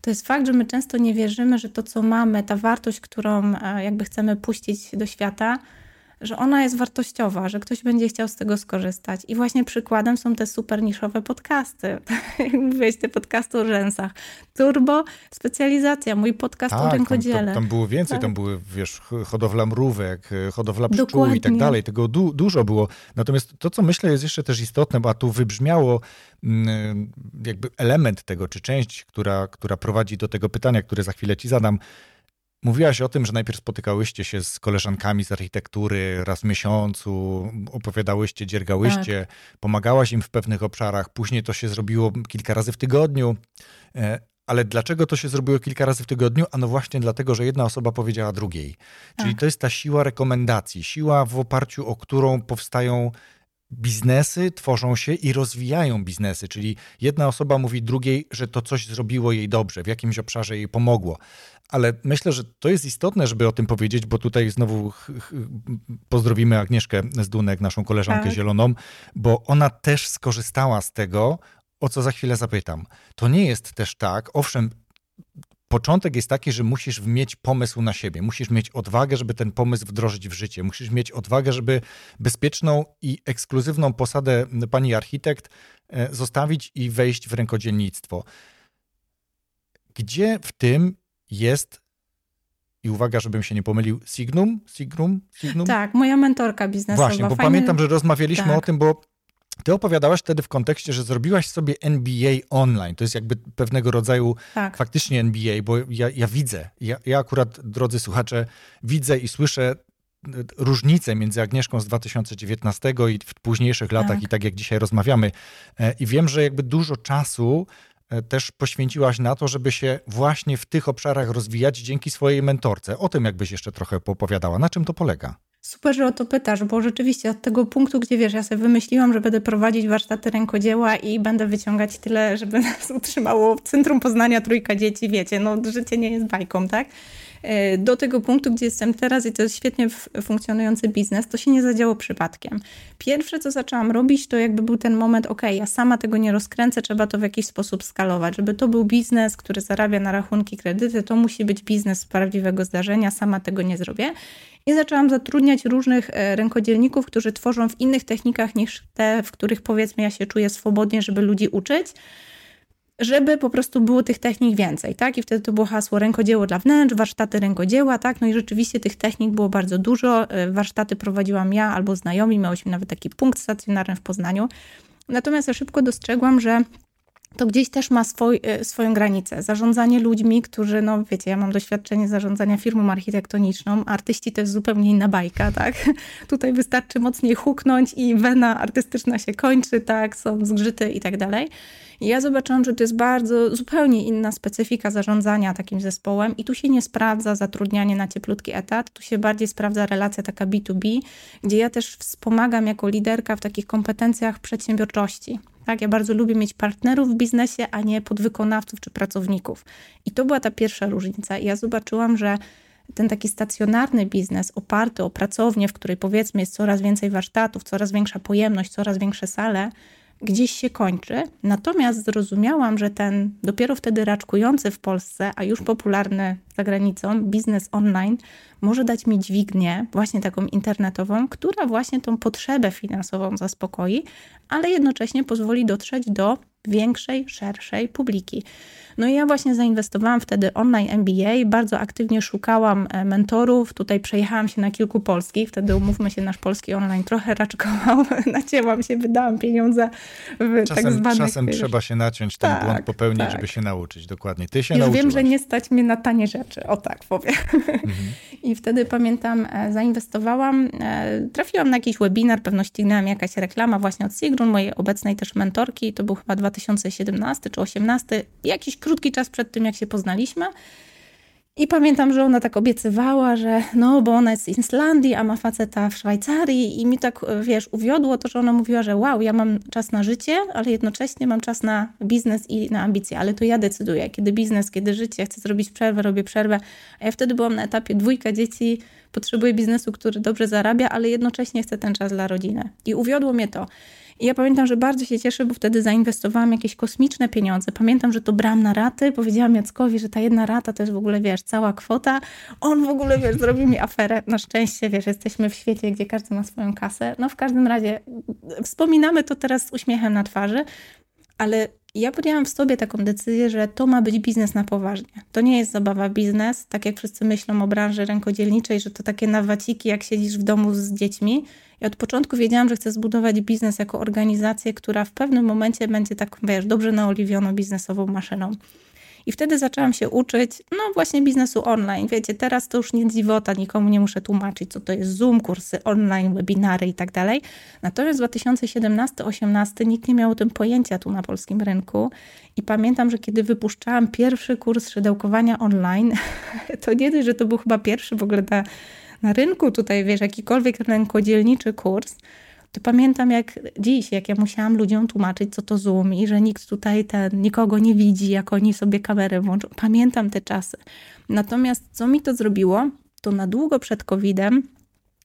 S1: to jest fakt, że my często nie wierzymy, że to, co mamy, ta wartość, którą e, jakby chcemy puścić do świata, że ona jest wartościowa, że ktoś będzie chciał z tego skorzystać. I właśnie przykładem są te super niszowe podcasty. <laughs> Jak mówiłeś, te podcasty o rzęsach. Turbo specjalizacja, mój podcast
S3: tak,
S1: o rękodziele.
S3: Tam, tam, tam było więcej,
S1: Tak.
S3: tam były, wiesz, hodowla mrówek, hodowla pszczół i tak
S1: Dokładnie.
S3: dalej. Tego du dużo było. Natomiast to, co myślę jest jeszcze też istotne, bo a tu wybrzmiało mm, jakby element tego, czy część, która, która prowadzi do tego pytania, które za chwilę ci zadam, Mówiłaś o tym, że najpierw spotykałyście się z koleżankami z architektury raz w miesiącu, opowiadałyście, dziergałyście, pomagałaś im w pewnych obszarach, później to się zrobiło kilka razy w tygodniu. E, Ale dlaczego to się zrobiło kilka razy w tygodniu? Ano właśnie dlatego, że jedna osoba powiedziała drugiej. Czyli
S1: Tak.
S3: to jest ta siła rekomendacji, siła w oparciu o którą powstają biznesy, tworzą się i rozwijają biznesy. Czyli jedna osoba mówi drugiej, że to coś zrobiło jej dobrze, w jakimś obszarze jej pomogło. Ale myślę, że to jest istotne, żeby o tym powiedzieć, bo tutaj znowu pozdrowimy Agnieszkę z Dunek, naszą koleżankę
S1: Tak.
S3: zieloną, bo ona też skorzystała z tego, o co za chwilę zapytam. To nie jest też tak, owszem, początek jest taki, że musisz mieć pomysł na siebie, musisz mieć odwagę, żeby ten pomysł wdrożyć w życie, musisz mieć odwagę, żeby bezpieczną i ekskluzywną posadę pani architekt e, zostawić i wejść w rękodzielnictwo. Gdzie w tym jest, i uwaga, żebym się nie pomylił, Signum? Signum? Signum?
S1: Tak, moja mentorka biznesowa.
S3: Właśnie, bo
S1: Fajnie-
S3: pamiętam, że rozmawialiśmy
S1: tak.
S3: o tym, bo ty opowiadałaś wtedy w kontekście, że zrobiłaś sobie NBA online. To jest jakby pewnego rodzaju
S1: Tak.
S3: faktycznie NBA, bo ja, ja widzę, ja, ja akurat, drodzy słuchacze, widzę i słyszę y, różnicę między Agnieszką z 2019 i w późniejszych latach
S1: Tak.
S3: i tak jak dzisiaj rozmawiamy. E, I wiem, że jakby dużo czasu e, też poświęciłaś na to, żeby się właśnie w tych obszarach rozwijać dzięki swojej mentorce. O tym jakbyś jeszcze trochę poopowiadała. Na czym to polega?
S1: Super, że o to pytasz, bo rzeczywiście od tego punktu, gdzie wiesz, ja sobie wymyśliłam, że będę prowadzić warsztaty rękodzieła i będę wyciągać tyle, żeby <laughs> nas utrzymało w centrum Poznania trójka dzieci, wiecie, no życie nie jest bajką, tak? E, Do tego punktu, gdzie jestem teraz i to jest świetnie funkcjonujący biznes, to się nie zadziało przypadkiem. Pierwsze, co zaczęłam robić, to jakby był ten moment, ok, ja sama tego nie rozkręcę, trzeba to w jakiś sposób skalować. Żeby to był biznes, który zarabia na rachunki, kredyty, to musi być biznes z prawdziwego zdarzenia, sama tego nie zrobię. I zaczęłam zatrudniać różnych e, rękodzielników, którzy tworzą w innych technikach niż te, w których powiedzmy ja się czuję swobodnie, żeby ludzi uczyć, żeby po prostu było tych technik więcej, tak? I wtedy to było hasło rękodzieło dla wnętrz, warsztaty rękodzieła, tak? No i rzeczywiście tych technik było bardzo dużo. E, Warsztaty prowadziłam ja albo znajomi, miałyśmy nawet taki punkt stacjonarny w Poznaniu. Natomiast ja szybko dostrzegłam, że to gdzieś też ma swój, e, swoją granicę. Zarządzanie ludźmi, którzy, no wiecie, ja mam doświadczenie zarządzania firmą architektoniczną, artyści to jest zupełnie inna bajka, tak? <laughs> Tutaj wystarczy mocniej huknąć i wena artystyczna się kończy, tak? Są zgrzyty i tak dalej. I ja zobaczyłam, że to jest bardzo zupełnie inna specyfika zarządzania takim zespołem i tu się nie sprawdza zatrudnianie na cieplutki etat, tu się bardziej sprawdza relacja taka B2B, gdzie ja też wspomagam jako liderka w takich kompetencjach przedsiębiorczości. Tak, ja bardzo lubię mieć partnerów w biznesie, a nie podwykonawców czy pracowników. I to była ta pierwsza różnica. I ja zobaczyłam, że ten taki stacjonarny biznes oparty o pracownię, w której powiedzmy jest coraz więcej warsztatów, coraz większa pojemność, coraz większe sale, gdzieś się kończy. Natomiast zrozumiałam, że ten dopiero wtedy raczkujący w Polsce, a już popularny za granicą biznes online może dać mi dźwignię, właśnie taką internetową, która właśnie tą potrzebę finansową zaspokoi, ale jednocześnie pozwoli dotrzeć do większej, szerszej publiki. No i ja właśnie zainwestowałam wtedy online MBA, bardzo aktywnie szukałam e, mentorów. Tutaj przejechałam się na kilku polskich, wtedy umówmy się, nasz polski online trochę raczkował, <laughs> nacięłam się, wydałam pieniądze w tak czasem, tak zwanych...
S3: Czasem trzeba się naciąć, ten tak, błąd popełnić, tak. żeby się nauczyć, dokładnie. Ty się
S1: Już
S3: nauczyłaś.
S1: wiem, że nie stać mnie na tanie rzeczy, o tak powiem. Mhm. <laughs> I wtedy pamiętam, e, zainwestowałam, e, trafiłam na jakiś webinar, pewno ścignęłam jakaś reklama właśnie od Sigrun, mojej obecnej też mentorki, to był chyba 2017 czy 2018, jakiś krótki czas przed tym, jak się poznaliśmy. I pamiętam, że ona tak obiecywała, że no, bo ona jest z Islandii, a ma faceta w Szwajcarii i mi tak, wiesz, uwiodło to, że ona mówiła, że wow, ja mam czas na życie, ale jednocześnie mam czas na biznes i na ambicje, ale to ja decyduję, kiedy biznes, kiedy życie, chcę zrobić przerwę, robię przerwę, a ja wtedy byłam na etapie dwójka dzieci, potrzebuję biznesu, który dobrze zarabia, ale jednocześnie chcę ten czas dla rodziny. I uwiodło mnie to. Ja pamiętam, że bardzo się cieszę, bo wtedy zainwestowałam jakieś kosmiczne pieniądze. Pamiętam, że to brałam na raty. Powiedziałam Jackowi, że ta jedna rata to jest w ogóle, wiesz, cała kwota. On w ogóle, wiesz, zrobił mi aferę. Na szczęście, wiesz, jesteśmy w świecie, gdzie każdy ma swoją kasę. No w każdym razie wspominamy to teraz z uśmiechem na twarzy, ale ja podjęłam w sobie taką decyzję, że to ma być biznes na poważnie. To nie jest zabawa biznes, tak jak wszyscy myślą o branży rękodzielniczej, że to takie nawaciki, jak siedzisz w domu z dziećmi. I od początku wiedziałam, że chcę zbudować biznes jako organizację, która w pewnym momencie będzie tak, wiesz, dobrze naoliwioną biznesową maszyną. I wtedy zaczęłam się uczyć, no właśnie biznesu online. Wiecie, teraz to już nie dziwota, nikomu nie muszę tłumaczyć, co to jest Zoom, kursy online, webinary i tak dalej. Natomiast w 2017-18 nikt nie miał o tym pojęcia tu na polskim rynku. I pamiętam, że kiedy wypuszczałam pierwszy kurs szydełkowania online, <laughs> to nie dość, że to był chyba pierwszy w ogóle na, na rynku tutaj, wiesz, jakikolwiek rękodzielniczy kurs, to pamiętam jak dziś, jak ja musiałam ludziom tłumaczyć, co to Zoom i że nikt tutaj ten, nikogo nie widzi, jak oni sobie kamerę włączą. Pamiętam te czasy. Natomiast co mi to zrobiło, to na długo przed COVID-em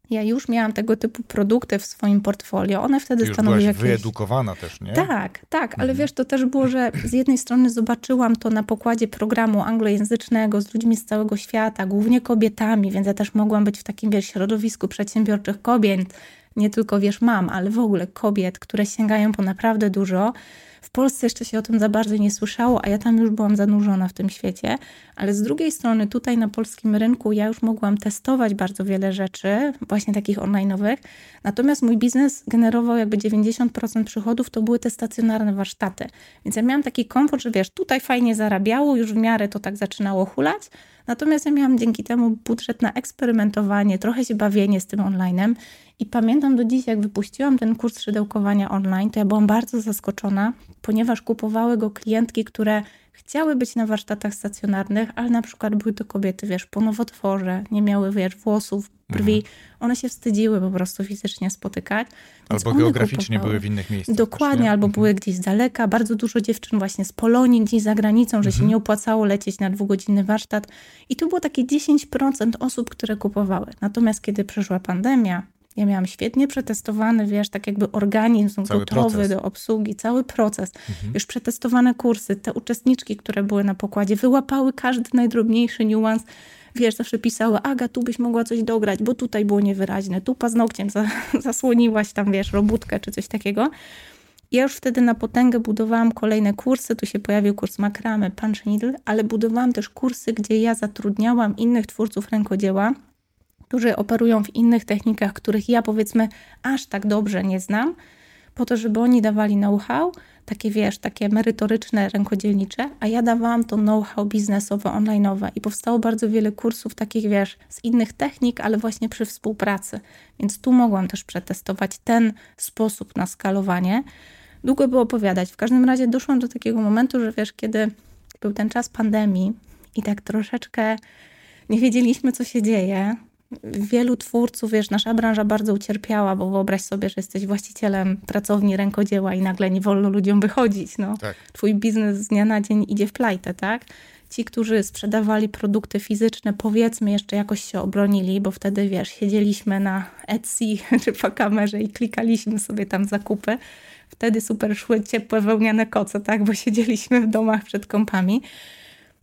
S1: ja już miałam tego typu produkty w swoim portfolio. One wtedy
S3: już
S1: stanowiły
S3: jakieś... wyedukowana też, nie?
S1: Tak, tak, ale mhm. wiesz, to też było, że z jednej strony zobaczyłam to na pokładzie programu anglojęzycznego z ludźmi z całego świata, głównie kobietami, więc ja też mogłam być w takim, wiesz, środowisku przedsiębiorczych kobiet, nie tylko wiesz, mam, ale w ogóle kobiet, które sięgają po naprawdę dużo. W Polsce jeszcze się o tym za bardzo nie słyszało, a ja tam już byłam zanurzona w tym świecie. Ale z drugiej strony, tutaj na polskim rynku, ja już mogłam testować bardzo wiele rzeczy, właśnie takich online'owych. Natomiast mój biznes generował jakby 90% przychodów, to były te stacjonarne warsztaty. Więc ja miałam taki komfort, że wiesz, tutaj fajnie zarabiało, już w miarę to tak zaczynało hulać. Natomiast ja miałam dzięki temu budżet na eksperymentowanie, trochę się bawienie z tym online'em. I pamiętam do dziś, jak wypuściłam ten kurs szydełkowania online, to ja byłam bardzo zaskoczona, ponieważ kupowały go klientki, które chciały być na warsztatach stacjonarnych, ale na przykład były to kobiety, wiesz, po nowotworze, nie miały, wiesz, włosów, brwi. Mhm. One się wstydziły po prostu fizycznie spotykać.
S3: Albo geograficznie były w innych miejscach.
S1: Dokładnie, albo mhm. były gdzieś z daleka. Bardzo dużo dziewczyn właśnie z Polonii, gdzieś za granicą, że mhm. się nie opłacało lecieć na dwugodzinny warsztat. I to było takie 10% osób, które kupowały. Natomiast kiedy przyszła pandemia, ja miałam świetnie przetestowany, wiesz, tak jakby organizm cały gotowy proces. do obsługi, cały proces. Mhm. Już przetestowane kursy, te uczestniczki, które były na pokładzie, wyłapały każdy najdrobniejszy niuans. Wiesz, zawsze pisały, Aga, tu byś mogła coś dograć, bo tutaj było niewyraźne, tu paznokciem za, <laughs> zasłoniłaś tam, wiesz, robótkę czy coś takiego. Ja już wtedy na potęgę budowałam kolejne kursy. Tu się pojawił kurs makramy, punch needle, ale budowałam też kursy, gdzie ja zatrudniałam innych twórców rękodzieła, którzy operują w innych technikach, których ja powiedzmy aż tak dobrze nie znam, po to, żeby oni dawali know-how, takie wiesz, takie merytoryczne, rękodzielnicze, a ja dawałam to know-how biznesowe, online'owe i powstało bardzo wiele kursów takich, wiesz, z innych technik, ale właśnie przy współpracy. Więc tu mogłam też przetestować ten sposób na skalowanie. Długo było opowiadać. W każdym razie doszłam do takiego momentu, że wiesz, kiedy był ten czas pandemii i tak troszeczkę nie wiedzieliśmy, co się dzieje, wielu twórców, wiesz, nasza branża bardzo ucierpiała, bo wyobraź sobie, że jesteś właścicielem pracowni rękodzieła i nagle nie wolno ludziom wychodzić. No. Tak. Twój biznes z dnia na dzień idzie w plajtę, tak? Ci, którzy sprzedawali produkty fizyczne, powiedzmy, jeszcze jakoś się obronili, bo wtedy, wiesz, siedzieliśmy na Etsy <laughs> czy po kamerze i klikaliśmy sobie tam zakupy. Wtedy super szły ciepłe wełniane koce, tak, bo siedzieliśmy w domach przed kąpami.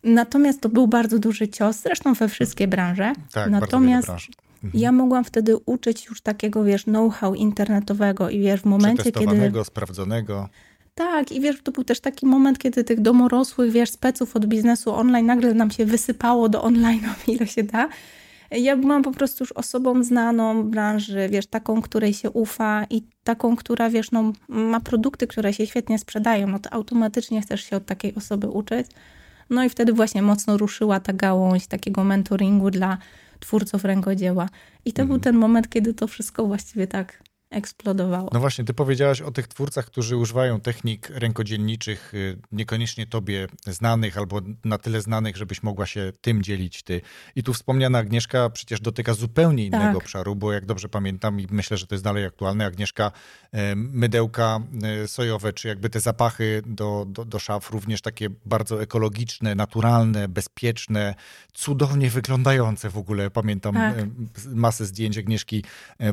S1: Natomiast to był bardzo duży cios, zresztą we wszystkie branże.
S3: Tak,
S1: Natomiast
S3: bardzo
S1: mhm. ja mogłam wtedy uczyć już takiego, wiesz, know-how internetowego i wiesz, w momencie, kiedy...
S3: sprawdzonego.
S1: Tak, i wiesz, to był też taki moment, kiedy tych domorosłych, wiesz, speców od biznesu online nagle nam się wysypało do online, <laughs> ile się da. Ja byłam po prostu już osobą znaną branży, wiesz, taką, której się ufa i taką, która, wiesz, no, ma produkty, które się świetnie sprzedają, no to automatycznie chcesz się od takiej osoby uczyć. No i wtedy właśnie mocno ruszyła ta gałąź takiego mentoringu dla twórców rękodzieła. I to mhm. był ten moment, kiedy to wszystko właściwie tak eksplodowało.
S3: No właśnie, ty powiedziałaś o tych twórcach, którzy używają technik rękodzielniczych, y, niekoniecznie tobie znanych albo na tyle znanych, żebyś mogła się tym dzielić ty. I tu wspomniana Agnieszka przecież dotyka zupełnie innego tak. obszaru, bo jak dobrze pamiętam i myślę, że to jest dalej aktualne, Agnieszka, mydełka y, sojowe, czy jakby te zapachy do, do, do szaf, również takie bardzo ekologiczne, naturalne, bezpieczne, cudownie wyglądające w ogóle. Pamiętam tak. masę zdjęć Agnieszki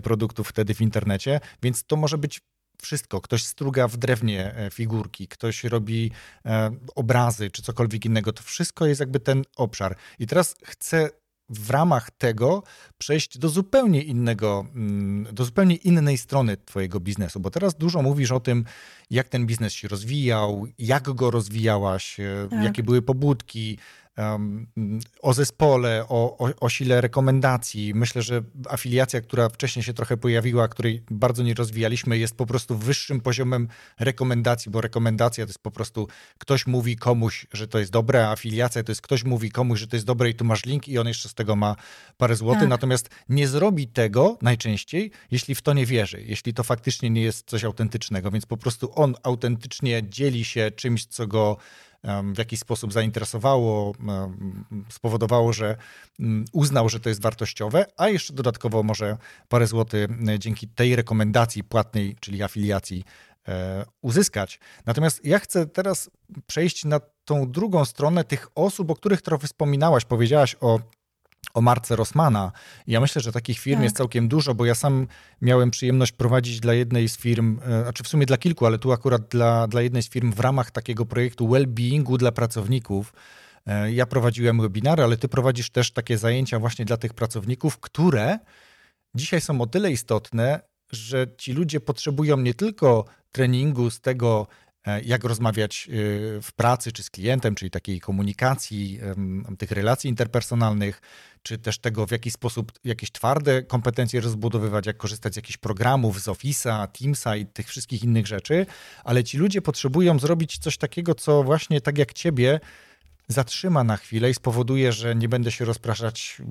S3: produktów wtedy w internecie więc to może być wszystko. Ktoś struga w drewnie e, figurki, ktoś robi e, obrazy czy cokolwiek innego. To wszystko jest jakby ten obszar. I teraz chcę w ramach tego przejść do zupełnie innego, mm, do zupełnie innej strony Twojego biznesu, bo teraz dużo mówisz o tym, jak ten biznes się rozwijał, jak go rozwijałaś, e, tak. jakie były pobudki, o zespole, o, o, o, sile rekomendacji. Myślę, że afiliacja, która wcześniej się trochę pojawiła, której bardzo nie rozwijaliśmy, jest po prostu wyższym poziomem rekomendacji, bo rekomendacja to jest po prostu ktoś mówi komuś, że to jest dobre, a afiliacja to jest ktoś mówi komuś, że to jest dobre i tu masz link i on jeszcze z tego ma parę złotych, tak. natomiast nie zrobi tego najczęściej, jeśli w to nie wierzy, jeśli to faktycznie nie jest coś autentycznego, więc po prostu on autentycznie dzieli się czymś, co go w jakiś sposób zainteresowało, spowodowało, że mm, uznał, że to jest wartościowe, a jeszcze dodatkowo może parę złotych dzięki tej rekomendacji płatnej, czyli afiliacji e, uzyskać. Natomiast ja chcę teraz przejść na tą drugą stronę tych osób, o których trochę wspominałaś. Powiedziałaś o o marce Rossmana. Ja myślę, że takich firm tak. jest całkiem dużo, bo ja sam miałem przyjemność prowadzić dla jednej z firm, e, znaczy w sumie dla kilku, ale tu akurat dla, dla jednej z firm w ramach takiego projektu well-beingu dla pracowników. E, ja prowadziłem webinary, ale ty prowadzisz też takie zajęcia właśnie dla tych pracowników, które dzisiaj są o tyle istotne, że ci ludzie potrzebują nie tylko treningu z tego, jak rozmawiać e, w pracy czy z klientem, czyli takiej komunikacji, tych relacji interpersonalnych, czy też tego, w jaki sposób jakieś twarde kompetencje rozbudowywać, jak korzystać z jakichś programów, z Office'a, Teamsa i tych wszystkich innych rzeczy, ale ci ludzie potrzebują zrobić coś takiego, co właśnie tak jak ciebie zatrzyma na chwilę i spowoduje, że nie będę się rozpraszać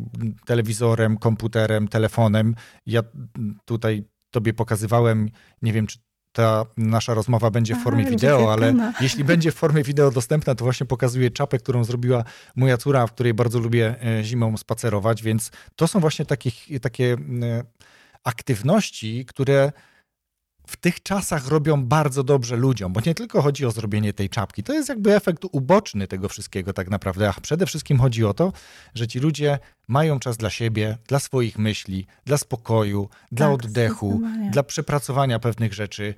S3: telewizorem, komputerem, telefonem. Ja tutaj tobie pokazywałem, nie wiem, czy ta nasza rozmowa będzie w formie Aha, wideo, ale jeśli będzie w formie wideo dostępna, to właśnie pokazuję czapę, którą zrobiła moja córa, w której bardzo lubię e, zimą spacerować, więc to są właśnie takie, takie aktywności, które w tych czasach robią bardzo dobrze ludziom, bo nie tylko chodzi o zrobienie tej czapki, to jest jakby efekt uboczny tego wszystkiego tak naprawdę, a przede wszystkim chodzi o to, że ci ludzie mają czas dla siebie, dla swoich myśli, dla spokoju, dla tak, oddechu, dla przepracowania pewnych rzeczy.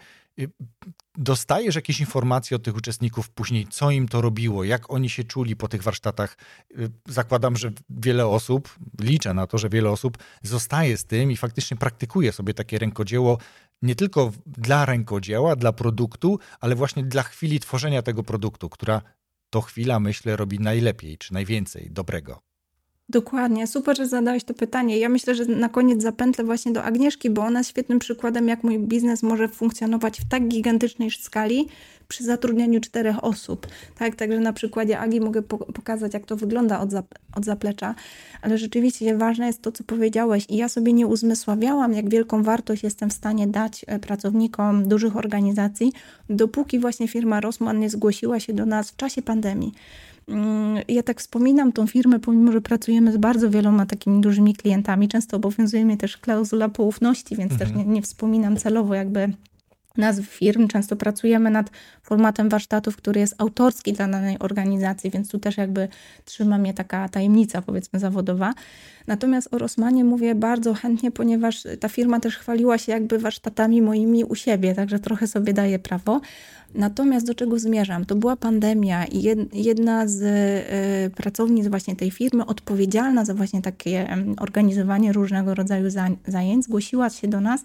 S3: Dostajesz jakieś informacje od tych uczestników później, co im to robiło, jak oni się czuli po tych warsztatach. Y, zakładam, że wiele osób, liczę na to, że wiele osób zostaje z tym i faktycznie praktykuje sobie takie rękodzieło nie tylko dla rękodzieła, dla produktu, ale właśnie dla chwili tworzenia tego produktu, która to chwila, myślę, robi najlepiej czy najwięcej dobrego.
S1: Dokładnie, super, że zadałeś to pytanie. Ja myślę, że na koniec zapętlę właśnie do Agnieszki, bo ona jest świetnym przykładem, jak mój biznes może funkcjonować w tak gigantycznej skali przy zatrudnianiu czterech osób. Tak, także na przykładzie Agi mogę pokazać, jak to wygląda od, zap od zaplecza, ale rzeczywiście ważne jest to, co powiedziałeś i ja sobie nie uzmysławiałam, jak wielką wartość jestem w stanie dać e, pracownikom dużych organizacji, dopóki właśnie firma Rossmann nie zgłosiła się do nas w czasie pandemii. Mm, ja tak wspominam tą firmę, pomimo że pracujemy z bardzo wieloma takimi dużymi klientami. Często obowiązuje mnie też klauzula poufności, więc mhm. też nie, nie wspominam celowo jakby nazw firm. Często pracujemy nad formatem warsztatów, który jest autorski dla danej organizacji, więc tu też jakby trzyma mnie taka tajemnica, powiedzmy, zawodowa. Natomiast o Rosmanie mówię bardzo chętnie, ponieważ ta firma też chwaliła się jakby warsztatami moimi u siebie, także trochę sobie daje prawo. Natomiast do czego zmierzam? To była pandemia i jedna z y, pracownic właśnie tej firmy, odpowiedzialna za właśnie takie organizowanie różnego rodzaju zajęć, zgłosiła się do nas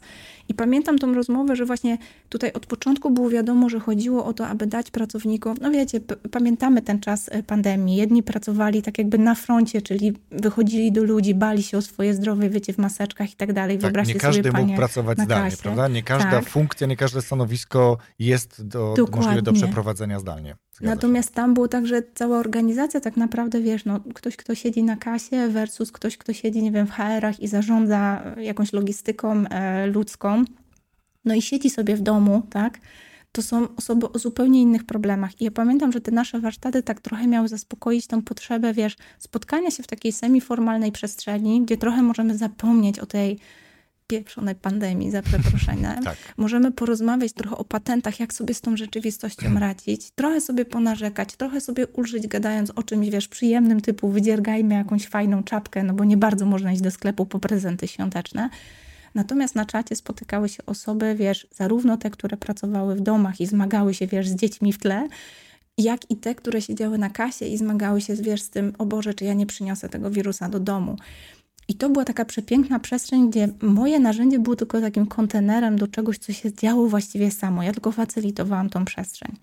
S1: i pamiętam tą rozmowę, że właśnie tutaj od początku było wiadomo, że chodziło o to, aby dać pracownikom, no wiecie, pamiętamy ten czas e, pandemii. Jedni pracowali tak jakby na froncie, czyli wychodzili do ludzi, bali się o swoje zdrowie, wiecie, w maseczkach i tak dalej.
S3: Tak, nie każdy sobie, mógł pracować zdalnie, prawda? Nie każda tak. funkcja, nie każde stanowisko jest do, możliwe do przeprowadzenia zdalnie.
S1: Zgadza Natomiast się. tam było tak, że cała organizacja tak naprawdę, wiesz, no, ktoś, kto siedzi na kasie versus ktoś, kto siedzi, nie wiem, w HR-ach i zarządza jakąś logistyką e, ludzką, no i siedzi sobie w domu, tak? To są osoby o zupełnie innych problemach. I ja pamiętam, że te nasze warsztaty tak trochę miały zaspokoić tą potrzebę, wiesz, spotkania się w takiej semiformalnej przestrzeni, gdzie trochę możemy zapomnieć o tej pieprzonej pandemii, za przeproszeniem. <laughs> tak. Możemy porozmawiać trochę o patentach, jak sobie z tą rzeczywistością radzić, trochę sobie ponarzekać, trochę sobie ulżyć gadając o czymś, wiesz, przyjemnym typu wydziergajmy jakąś fajną czapkę, no bo nie bardzo można iść do sklepu po prezenty świąteczne. Natomiast na czacie spotykały się osoby, wiesz, zarówno te, które pracowały w domach i zmagały się, wiesz, z dziećmi w tle, jak i te, które siedziały na kasie i zmagały się, wiesz, z tym, o Boże, czy ja nie przyniosę tego wirusa do domu. I to była taka przepiękna przestrzeń, gdzie moje narzędzie było tylko takim kontenerem do czegoś, co się działo właściwie samo. Ja tylko facylitowałam tą przestrzeń.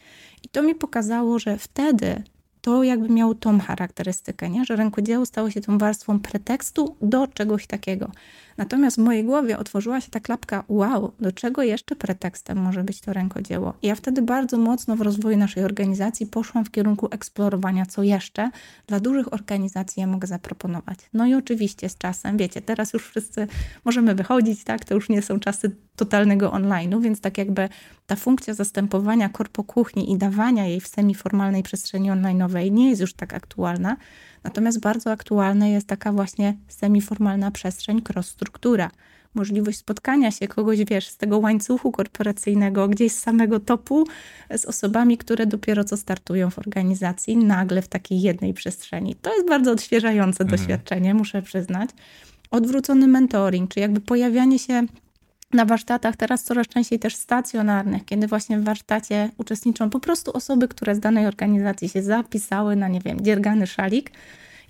S1: I to mi pokazało, że wtedy to jakby miało tą charakterystykę, nie? że rękodzieło stało się tą warstwą pretekstu do czegoś takiego. Natomiast w mojej głowie otworzyła się ta klapka, wow, do czego jeszcze pretekstem może być to rękodzieło? I ja wtedy bardzo mocno w rozwoju naszej organizacji poszłam w kierunku eksplorowania, co jeszcze dla dużych organizacji ja mogę zaproponować. No i oczywiście z czasem, wiecie, teraz już wszyscy możemy wychodzić, tak, to już nie są czasy totalnego online'u, więc tak jakby ta funkcja zastępowania korpo kuchni i dawania jej w semiformalnej przestrzeni online'owej nie jest już tak aktualna, Natomiast bardzo aktualna jest taka właśnie semiformalna przestrzeń cross-struktura. Możliwość spotkania się kogoś, wiesz, z tego łańcuchu korporacyjnego, gdzieś z samego topu, z osobami, które dopiero co startują w organizacji, nagle w takiej jednej przestrzeni. To jest bardzo odświeżające mhm. doświadczenie, muszę przyznać. Odwrócony mentoring, czy jakby pojawianie się na warsztatach, teraz coraz częściej też stacjonarnych, kiedy właśnie w warsztacie uczestniczą po prostu osoby, które z danej organizacji się zapisały na, nie wiem, dziergany szalik.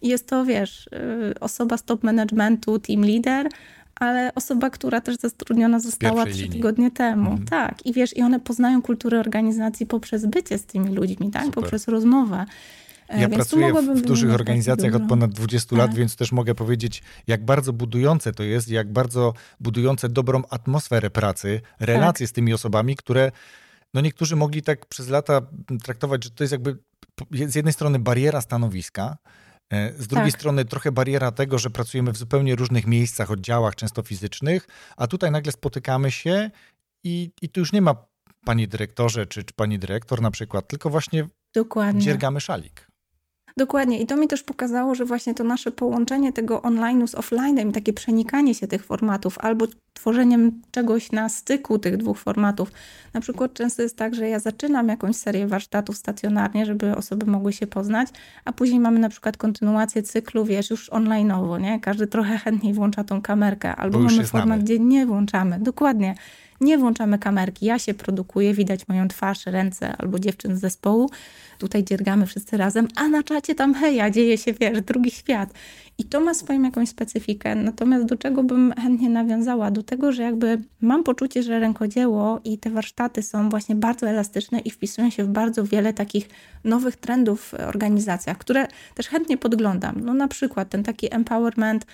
S1: I jest to, wiesz, y, osoba z top managementu, team leader, ale osoba, która też zatrudniona została trzy tygodnie temu. Mhm. Tak. I wiesz, i one poznają kulturę organizacji poprzez bycie z tymi ludźmi, tak? Super. Poprzez rozmowę.
S3: E, ja więc pracuję w dużych organizacjach od ponad 20 tak. lat, więc też mogę powiedzieć, jak bardzo budujące to jest, jak bardzo budujące dobrą atmosferę pracy, relacje tak. z tymi osobami, które no niektórzy mogli tak przez lata traktować, że to jest jakby z jednej strony bariera stanowiska, z drugiej tak. strony trochę bariera tego, że pracujemy w zupełnie różnych miejscach, oddziałach, często fizycznych, a tutaj nagle spotykamy się i, i tu już nie ma pani dyrektorze czy, czy pani dyrektor na przykład, tylko właśnie Dokładnie. dziergamy szalik.
S1: Dokładnie. I to mi też pokazało, że właśnie to nasze połączenie tego online'u z offline'em, takie przenikanie się tych formatów, albo tworzeniem czegoś na styku tych dwóch formatów. Na przykład często jest tak, że ja zaczynam jakąś serię warsztatów stacjonarnie, żeby osoby mogły się poznać, a później mamy na przykład kontynuację cyklu, wiesz, już online'owo, nie? Każdy trochę chętniej włącza tą kamerkę, albo mamy format, gdzie nie włączamy. Dokładnie nie włączamy kamerki. Ja się produkuję, widać moją twarz, ręce albo dziewczyn z zespołu. Tutaj dziergamy wszyscy razem, a na czacie tam heja, dzieje się, wiesz, drugi świat. I to ma swoją jakąś specyfikę. Natomiast do czego bym chętnie nawiązała? Do tego, że jakby mam poczucie, że rękodzieło i te warsztaty są właśnie bardzo elastyczne i wpisują się w bardzo wiele takich nowych trendów w organizacjach, które też chętnie podglądam. No na przykład ten taki empowerment,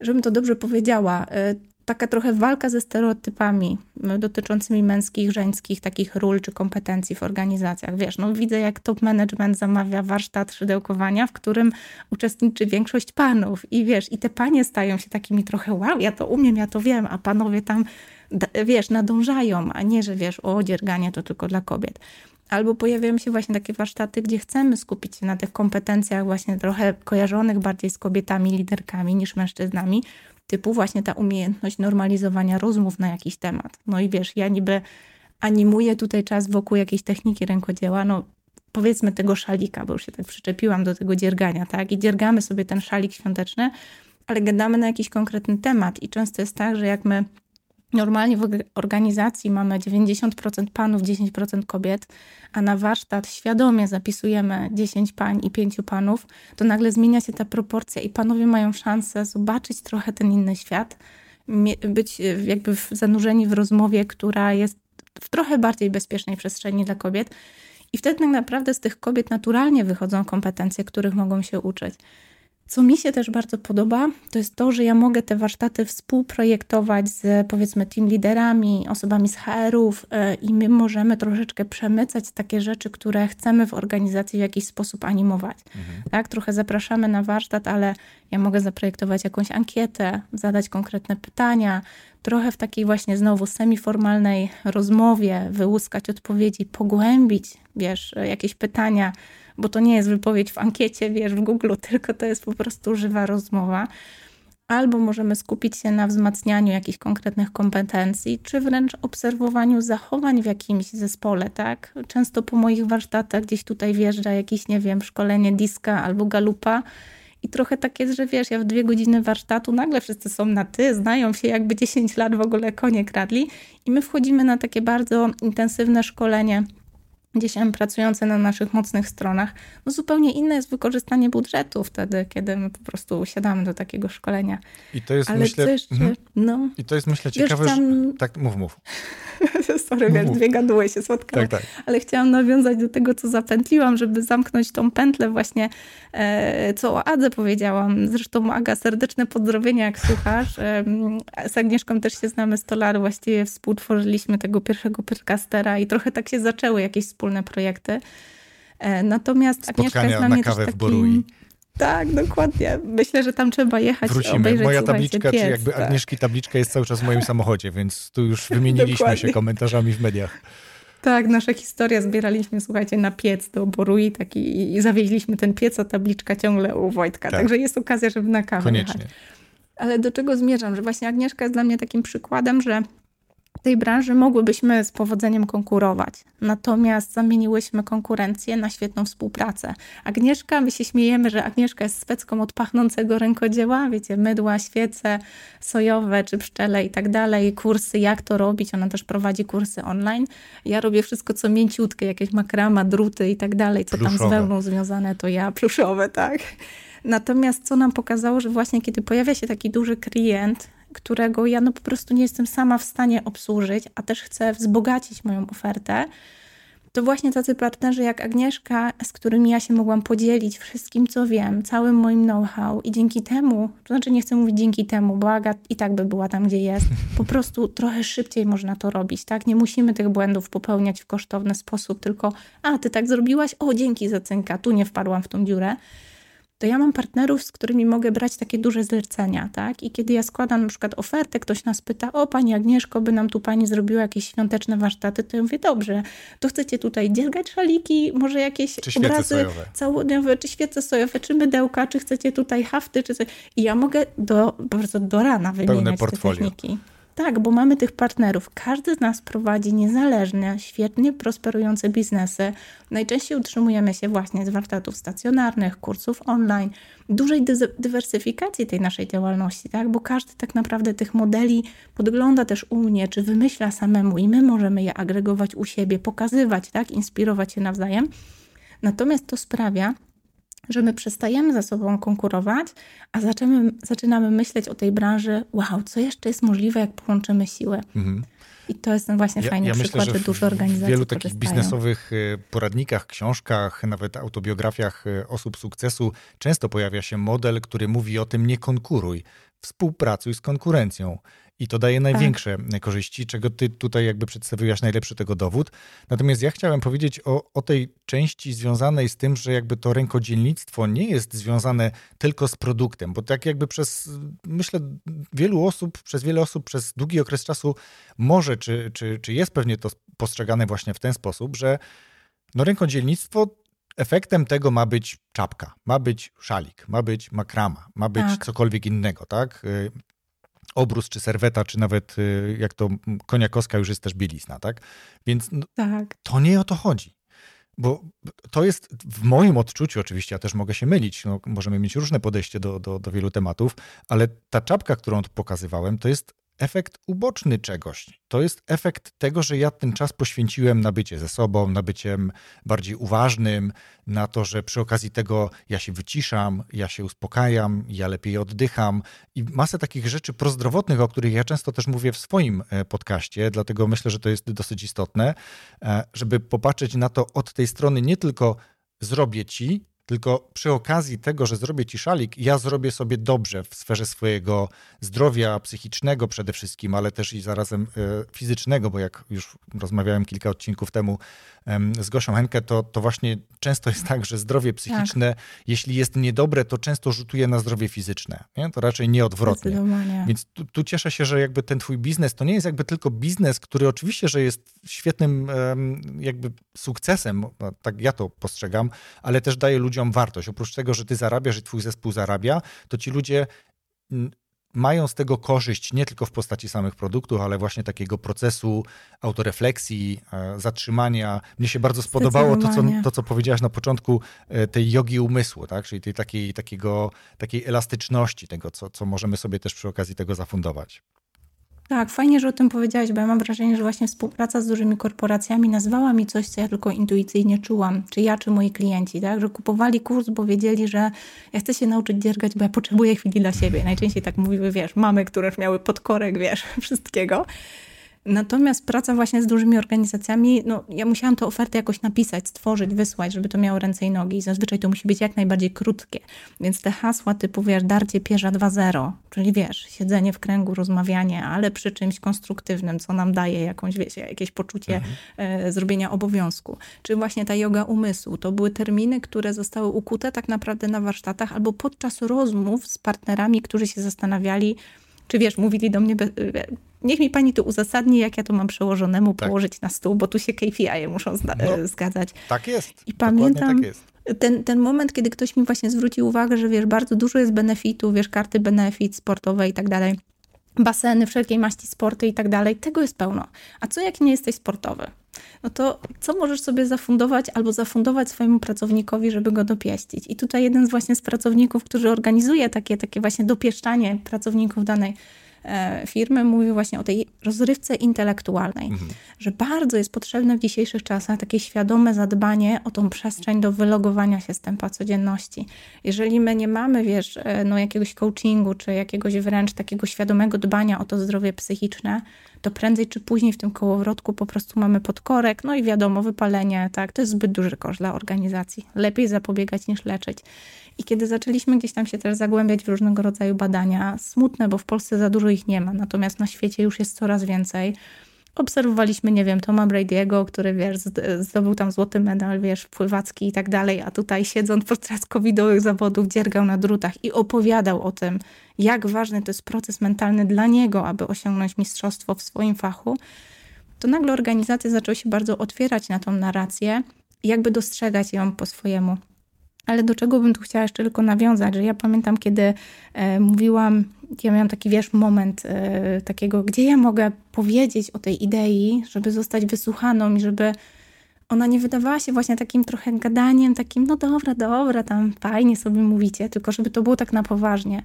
S1: żebym to dobrze powiedziała, y, taka trochę walka ze stereotypami dotyczącymi męskich, żeńskich takich ról czy kompetencji w organizacjach. Wiesz, no widzę jak top management zamawia warsztat szydełkowania, w którym uczestniczy większość panów i wiesz, i te panie stają się takimi trochę wow, ja to umiem, ja to wiem, a panowie tam wiesz, nadążają, a nie, że wiesz, o, dzierganie to tylko dla kobiet. Albo pojawiają się właśnie takie warsztaty, gdzie chcemy skupić się na tych kompetencjach właśnie trochę kojarzonych bardziej z kobietami, liderkami niż mężczyznami, typu właśnie ta umiejętność normalizowania rozmów na jakiś temat. No i wiesz, ja niby animuję tutaj czas wokół jakiejś techniki rękodzieła, no powiedzmy tego szalika, bo już się tak przyczepiłam do tego dziergania, tak? I dziergamy sobie ten szalik świąteczny, ale gadamy na jakiś konkretny temat. I często jest tak, że jak my normalnie w organizacji mamy 90% panów, 10% kobiet, a na warsztat świadomie zapisujemy 10 pań i 5 panów, to nagle zmienia się ta proporcja i panowie mają szansę zobaczyć trochę ten inny świat, być jakby zanurzeni w rozmowie, która jest w trochę bardziej bezpiecznej przestrzeni dla kobiet. I wtedy tak naprawdę z tych kobiet naturalnie wychodzą kompetencje, których mogą się uczyć. Co mi się też bardzo podoba, to jest to, że ja mogę te warsztaty współprojektować z powiedzmy team liderami, osobami z HR-ów e, i my możemy troszeczkę przemycać takie rzeczy, które chcemy w organizacji w jakiś sposób animować. Mhm. Tak, trochę zapraszamy na warsztat, ale ja mogę zaprojektować jakąś ankietę, zadać konkretne pytania, trochę w takiej właśnie znowu semiformalnej rozmowie wyłuskać odpowiedzi, pogłębić, wiesz, jakieś pytania, bo to nie jest wypowiedź w ankiecie, wiesz, w Google, tylko to jest po prostu żywa rozmowa. Albo możemy skupić się na wzmacnianiu jakichś konkretnych kompetencji, czy wręcz obserwowaniu zachowań w jakimś zespole, tak? Często po moich warsztatach gdzieś tutaj wjeżdża jakieś, nie wiem, szkolenie diska albo galupa, i trochę tak jest, że wiesz, ja w dwie godziny warsztatu nagle wszyscy są na ty, znają się jakby 10 lat w ogóle konie kradli i my wchodzimy na takie bardzo intensywne szkolenie gdzieś tam pracujące na naszych mocnych stronach, no zupełnie inne jest wykorzystanie budżetu wtedy, kiedy my po prostu siadamy do takiego szkolenia.
S3: I to jest, Ale myślę, jeszcze, mhm. no, I to jest, myślę, ciekawe, Wiesz, chciałam... tak, mów, mów. <laughs>
S1: Sorry, wiesz, dwie gaduły się spotkały. Tak, tak. Ale chciałam nawiązać do tego, co zapętliłam, żeby zamknąć tą pętlę właśnie, e, co o Adze powiedziałam. Zresztą Aga, serdeczne pozdrowienia, jak słuchasz. E, z Agnieszką też się znamy 100 lat, właściwie współtworzyliśmy tego pierwszego podcastera i trochę tak się zaczęły jakieś wspólne projekty. E, natomiast
S3: Spotkania Agnieszka jest na kawę też takim...
S1: Tak, dokładnie. Myślę, że tam trzeba jechać Wrócimy. obejrzeć,
S3: Moja tabliczka, czy jakby tak. Agnieszki tabliczka jest cały czas w moim samochodzie, więc tu już wymieniliśmy się komentarzami w mediach.
S1: Tak, nasza historia zbieraliśmy, słuchajcie, na piec do Borui taki, i zawieźliśmy ten piec, a tabliczka ciągle u Wojtka. Tak. Także jest okazja, żeby na kawę
S3: Koniecznie. Jechać.
S1: Ale do czego zmierzam? Że właśnie Agnieszka jest dla mnie takim przykładem, że tej branży mogłybyśmy z powodzeniem konkurować. Natomiast zamieniłyśmy konkurencję na świetną współpracę. Agnieszka, my się śmiejemy, że Agnieszka jest specką od pachnącego rękodzieła, wiecie, mydła, świece sojowe czy pszczele i tak dalej, kursy, jak to robić. Ona też prowadzi kursy online. Ja robię wszystko, co mięciutkie, jakieś makrama, druty i tak dalej, co pluszowe. tam z wełną związane, to ja, pluszowe, tak. Natomiast co nam pokazało, że właśnie kiedy pojawia się taki duży klient, którego ja no po prostu nie jestem sama w stanie obsłużyć, a też chcę wzbogacić moją ofertę, to właśnie tacy partnerzy jak Agnieszka, z którymi ja się mogłam podzielić wszystkim, co wiem, całym moim know-how i dzięki temu, to znaczy nie chcę mówić dzięki temu, bo Aga i tak by była tam, gdzie jest, <laughs> po prostu trochę szybciej można to robić, tak? Nie musimy tych błędów popełniać w kosztowny sposób, tylko a, ty tak zrobiłaś? O, dzięki za cynka, tu nie wpadłam w tą dziurę to ja mam partnerów, z którymi mogę brać takie duże zlecenia, tak? I kiedy ja składam na przykład ofertę, ktoś nas pyta, o Pani Agnieszko, by nam tu Pani zrobiła jakieś świąteczne warsztaty, to ja mówię, dobrze, to chcecie tutaj dziergać szaliki, może jakieś
S3: czy
S1: obrazy całodniowe, czy świece sojowe, czy mydełka, czy chcecie tutaj hafty, czy coś. I ja mogę do, bardzo do rana wymieniać te techniki. Tak, bo mamy tych partnerów. Każdy z nas prowadzi niezależne, świetnie prosperujące biznesy. Najczęściej utrzymujemy się właśnie z warsztatów stacjonarnych, kursów online, dużej dy dywersyfikacji tej naszej działalności, tak? bo każdy tak naprawdę tych modeli podgląda też u mnie, czy wymyśla samemu i my możemy je agregować u siebie, pokazywać, tak? inspirować się nawzajem. Natomiast to sprawia, że my przestajemy ze sobą konkurować, a zaczynamy, zaczynamy myśleć o tej branży, wow, co jeszcze jest możliwe, jak połączymy siły. Mhm. I to jest ten właśnie ja, fajny ja przykład, myślę, że, że duże organizacje
S3: W wielu takich biznesowych e, poradnikach, książkach, nawet autobiografiach e, osób sukcesu często pojawia się model, który mówi o tym nie konkuruj, współpracuj z konkurencją. I to daje największe tak. korzyści, czego ty tutaj jakby przedstawiłaś najlepszy tego dowód. Natomiast ja chciałem powiedzieć o, o tej części związanej z tym, że jakby to rękodzielnictwo nie jest związane tylko z produktem, bo tak jakby przez, myślę, wielu osób, przez wiele osób przez długi okres czasu może, czy, czy, czy jest pewnie to postrzegane właśnie w ten sposób, że no rękodzielnictwo efektem tego ma być czapka, ma być szalik, ma być makrama, ma być tak. cokolwiek innego, tak? Obrus, czy serweta, czy nawet y, jak to koniakowska już jest też bielizna, tak? Więc no, tak. to nie o to chodzi. Bo to jest w moim odczuciu, oczywiście, ja też mogę się mylić, no, możemy mieć różne podejście do, do, do wielu tematów, ale ta czapka, którą pokazywałem, to jest efekt uboczny czegoś. To jest efekt tego, że ja ten czas poświęciłem na bycie ze sobą, na byciem bardziej uważnym, na to, że przy okazji tego ja się wyciszam, ja się uspokajam, ja lepiej oddycham i masę takich rzeczy prozdrowotnych, o których ja często też mówię w swoim e, podcaście, dlatego myślę, że to jest dosyć istotne, e, żeby popatrzeć na to od tej strony nie tylko zrobię ci, tylko przy okazji tego, że zrobię ci szalik, ja zrobię sobie dobrze w sferze swojego zdrowia psychicznego przede wszystkim, ale też i zarazem e, fizycznego, bo jak już rozmawiałem kilka odcinków temu z Gosią Henkę, to, to właśnie często jest tak, że zdrowie psychiczne, tak. jeśli jest niedobre, to często rzutuje na zdrowie fizyczne. Nie? To raczej nie odwrotnie. Więc tu, tu, cieszę się, że jakby ten twój biznes to nie jest jakby tylko biznes, który oczywiście, że jest świetnym jakby sukcesem, tak ja to postrzegam, ale też daje ludziom wartość. Oprócz tego, że ty zarabiasz i twój zespół zarabia, to ci ludzie mają z tego korzyść nie tylko w postaci samych produktów, ale właśnie takiego procesu autorefleksji, e, zatrzymania. Mnie się bardzo spodobało to co, to, co powiedziałaś na początku e, tej jogi umysłu, tak? czyli tej takiej, takiego, takiej elastyczności tego, co, co możemy sobie też przy okazji tego zafundować.
S1: Tak, fajnie, że o tym powiedziałaś, bo ja mam wrażenie, że właśnie współpraca z dużymi korporacjami nazwała mi coś, co ja tylko intuicyjnie czułam, czy ja, czy moi klienci, tak? Że kupowali kurs, bo wiedzieli, że ja chcę się nauczyć dziergać, bo ja potrzebuję chwili dla siebie. Najczęściej tak mówiły, wiesz, mamy, które miały podkorek, wiesz, <laughs> wszystkiego. Natomiast praca właśnie z dużymi organizacjami, no ja musiałam tę ofertę jakoś napisać, stworzyć, wysłać, żeby to miało ręce i nogi. I zazwyczaj to musi być jak najbardziej krótkie. Więc te hasła typu, wiesz, darcie pierza 2.0, czyli wiesz, siedzenie w kręgu, rozmawianie, ale przy czymś konstruktywnym, co nam daje jakąś, wiesz, jakieś poczucie mhm. e, zrobienia obowiązku. Czy właśnie ta yoga umysłu. To były terminy, które zostały ukute tak naprawdę na warsztatach albo podczas rozmów z partnerami, którzy się zastanawiali, czy wiesz, mówili do mnie, niech mi pani tu uzasadni, jak ja to mam przełożonemu tak. położyć na stół, bo tu się KPI muszą no, e, zgadzać.
S3: Tak jest.
S1: I pamiętam tak jest. Ten, ten moment, kiedy ktoś mi właśnie zwrócił uwagę, że wiesz, bardzo dużo jest benefitu, wiesz, karty benefit sportowe i tak dalej, baseny, wszelkiej maści sporty i tak dalej, tego jest pełno. A co jak nie jesteś sportowy? No to co możesz sobie zafundować albo zafundować swojemu pracownikowi, żeby go dopieścić? I tutaj jeden z właśnie z pracowników, który organizuje takie, takie właśnie dopieszczanie pracowników danej E, firmy mówił właśnie o tej rozrywce intelektualnej, mhm. że bardzo jest potrzebne w dzisiejszych czasach takie świadome zadbanie o tą przestrzeń do wylogowania się z tempa codzienności. Jeżeli my nie mamy, wiesz, e, no jakiegoś coachingu, czy jakiegoś wręcz takiego świadomego dbania o to zdrowie psychiczne, to prędzej czy później w tym kołowrotku po prostu mamy podkorek, no i wiadomo, wypalenie, tak, to jest zbyt duży koszt dla organizacji. Lepiej zapobiegać niż leczyć. I kiedy zaczęliśmy gdzieś tam się też zagłębiać w różnego rodzaju badania, smutne, bo w Polsce za dużo ich nie ma, natomiast na świecie już jest coraz więcej. Obserwowaliśmy, nie wiem, Toma Brady'ego, który, wiesz, zdobył tam złoty medal, wiesz, pływacki i tak dalej, a tutaj siedząc podczas covidowych zawodów dziergał na drutach i opowiadał o tym, jak ważny to jest proces mentalny dla niego, aby osiągnąć mistrzostwo w swoim fachu, to nagle organizacje zaczęły się bardzo otwierać na tą narrację jakby dostrzegać ją po swojemu. Ale do czego bym tu chciała jeszcze tylko nawiązać, że ja pamiętam, kiedy e, mówiłam, ja miałam taki, wiesz, moment e, takiego, gdzie ja mogę powiedzieć o tej idei, żeby zostać wysłuchaną i żeby ona nie wydawała się właśnie takim trochę gadaniem, takim, no dobra, dobra, tam fajnie sobie mówicie, tylko żeby to było tak na poważnie.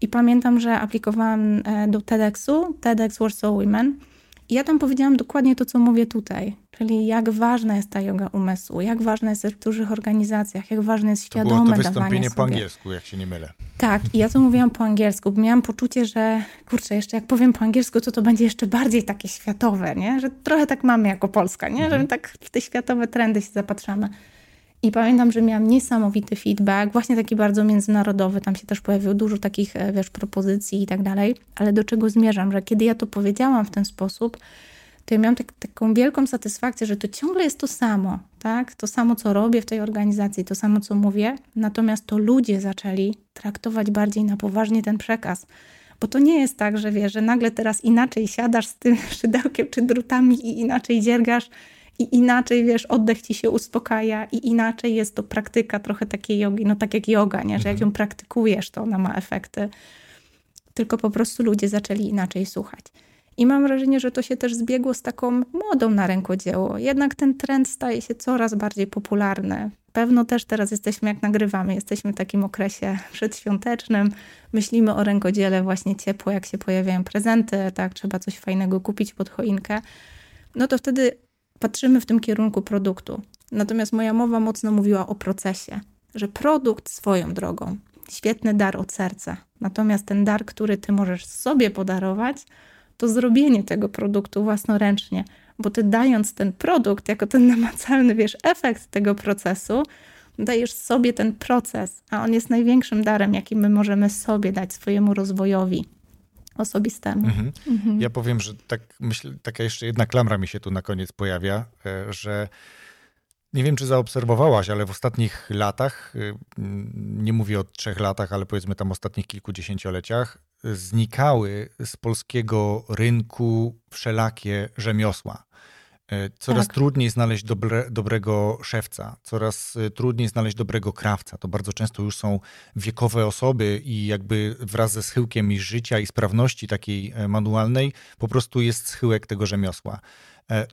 S1: I pamiętam, że aplikowałam e, do TEDxu, TEDx Warsaw Women, ja tam powiedziałam dokładnie to, co mówię tutaj, czyli jak ważna jest ta yoga umysłu, jak ważna jest w dużych organizacjach, jak ważne jest świadome dawanie
S3: To było to wystąpienie po angielsku, jak się nie mylę.
S1: Tak, i ja to mówiłam po angielsku, bo miałam poczucie, że kurczę, jeszcze jak powiem po angielsku, to to będzie jeszcze bardziej takie światowe, nie? Że trochę tak mamy jako Polska, nie? Mhm. Że tak w te światowe trendy się zapatrzamy. I pamiętam, że miałam niesamowity feedback, właśnie taki bardzo międzynarodowy. Tam się też pojawiło dużo takich, e, wiesz, propozycji i tak dalej. Ale do czego zmierzam? Że kiedy ja to powiedziałam w ten sposób, to ja miałam tak, taką wielką satysfakcję, że to ciągle jest to samo, tak? To samo, co robię w tej organizacji, to samo, co mówię. Natomiast to ludzie zaczęli traktować bardziej na poważnie ten przekaz. Bo to nie jest tak, że wiesz, że nagle teraz inaczej siadasz z tym <laughs> szydełkiem czy drutami i inaczej dziergasz i inaczej, wiesz, oddech ci się uspokaja i inaczej jest to praktyka trochę takiej jogi, no tak jak yoga, nie? że jak mhm. ją praktykujesz, to ona ma efekty. tylko po prostu ludzie zaczęli inaczej słuchać. I mam wrażenie, że to się też zbiegło z taką modą na rękodzieło. Jednak ten trend staje się coraz bardziej popularny. Pewno też teraz jesteśmy, jak nagrywamy, jesteśmy w takim okresie przedświątecznym. Myślimy o rękodziele właśnie ciepło, jak się pojawiają prezenty, tak, trzeba coś fajnego kupić pod choinkę. No to wtedy patrzymy w tym kierunku produktu. Natomiast moja mowa mocno mówiła o procesie, że produkt swoją drogą, świetny dar od serca. Natomiast ten dar, który ty możesz sobie podarować, to zrobienie tego produktu własnoręcznie, bo ty dając ten produkt jako ten namacalny, wiesz, efekt tego procesu, dajesz sobie ten proces, a on jest największym darem, jaki my możemy sobie dać swojemu rozwojowi osobistemu. Mhm.
S3: Mhm. Ja powiem, że tak myślę, taka jeszcze jedna klamra mi się tu na koniec pojawia, e, że nie wiem, czy zaobserwowałaś, ale w ostatnich latach, y, nie mówię o trzech latach, ale powiedzmy tam ostatnich kilkudziesięcioleciach, znikały z polskiego rynku wszelakie rzemiosła. E, coraz tak. trudniej znaleźć dobre, dobrego szewca, coraz e, trudniej znaleźć dobrego krawca. To bardzo często już są wiekowe osoby i jakby wraz ze schyłkiem ich życia i sprawności takiej e, manualnej po prostu jest schyłek tego rzemiosła.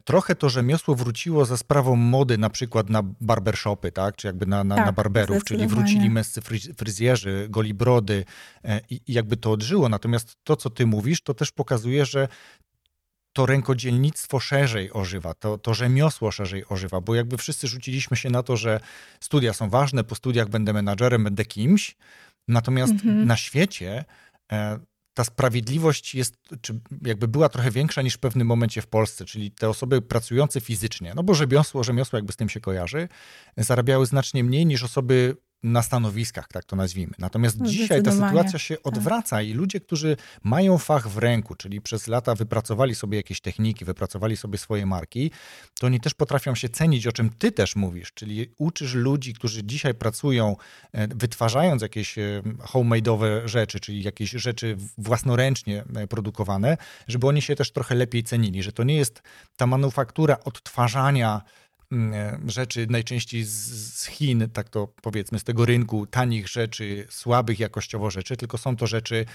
S3: Trochę to rzemiosło wróciło za sprawą mody na przykład na barbershopy, tak? czy jakby na, na, tak, na barberów, czyli wrócili męscy fryzjerzy, goli brody i, i jakby to odżyło. Natomiast to, co ty mówisz, to też pokazuje, że to rękodzielnictwo szerzej ożywa, to, to rzemiosło szerzej ożywa, bo jakby wszyscy rzuciliśmy się na to, że studia są ważne, po studiach będę menadżerem, będę kimś, natomiast mhm. na świecie e, ta sprawiedliwość jest, czy jakby była trochę większa niż w pewnym momencie w Polsce, czyli te osoby pracujące fizycznie, no bo rzemiosło, rzemiosło jakby z tym się kojarzy, zarabiały znacznie mniej niż osoby na stanowiskach, tak to nazwijmy. Natomiast no, dzisiaj ta sytuacja się tak. odwraca tak. i ludzie, którzy mają fach w ręku, czyli przez lata wypracowali sobie jakieś techniki, wypracowali sobie swoje marki, to oni też potrafią się cenić, o czym ty też mówisz, czyli uczysz ludzi, którzy dzisiaj pracują, e, wytwarzając jakieś e, homemade'owe rzeczy, czyli jakieś rzeczy własnoręcznie e, produkowane, żeby oni się też trochę lepiej cenili, że to nie jest ta manufaktura odtwarzania rzeczy najczęściej z Chin, tak to powiedzmy, z tego rynku tanich rzeczy, słabych jakościowo rzeczy, tylko są to rzeczy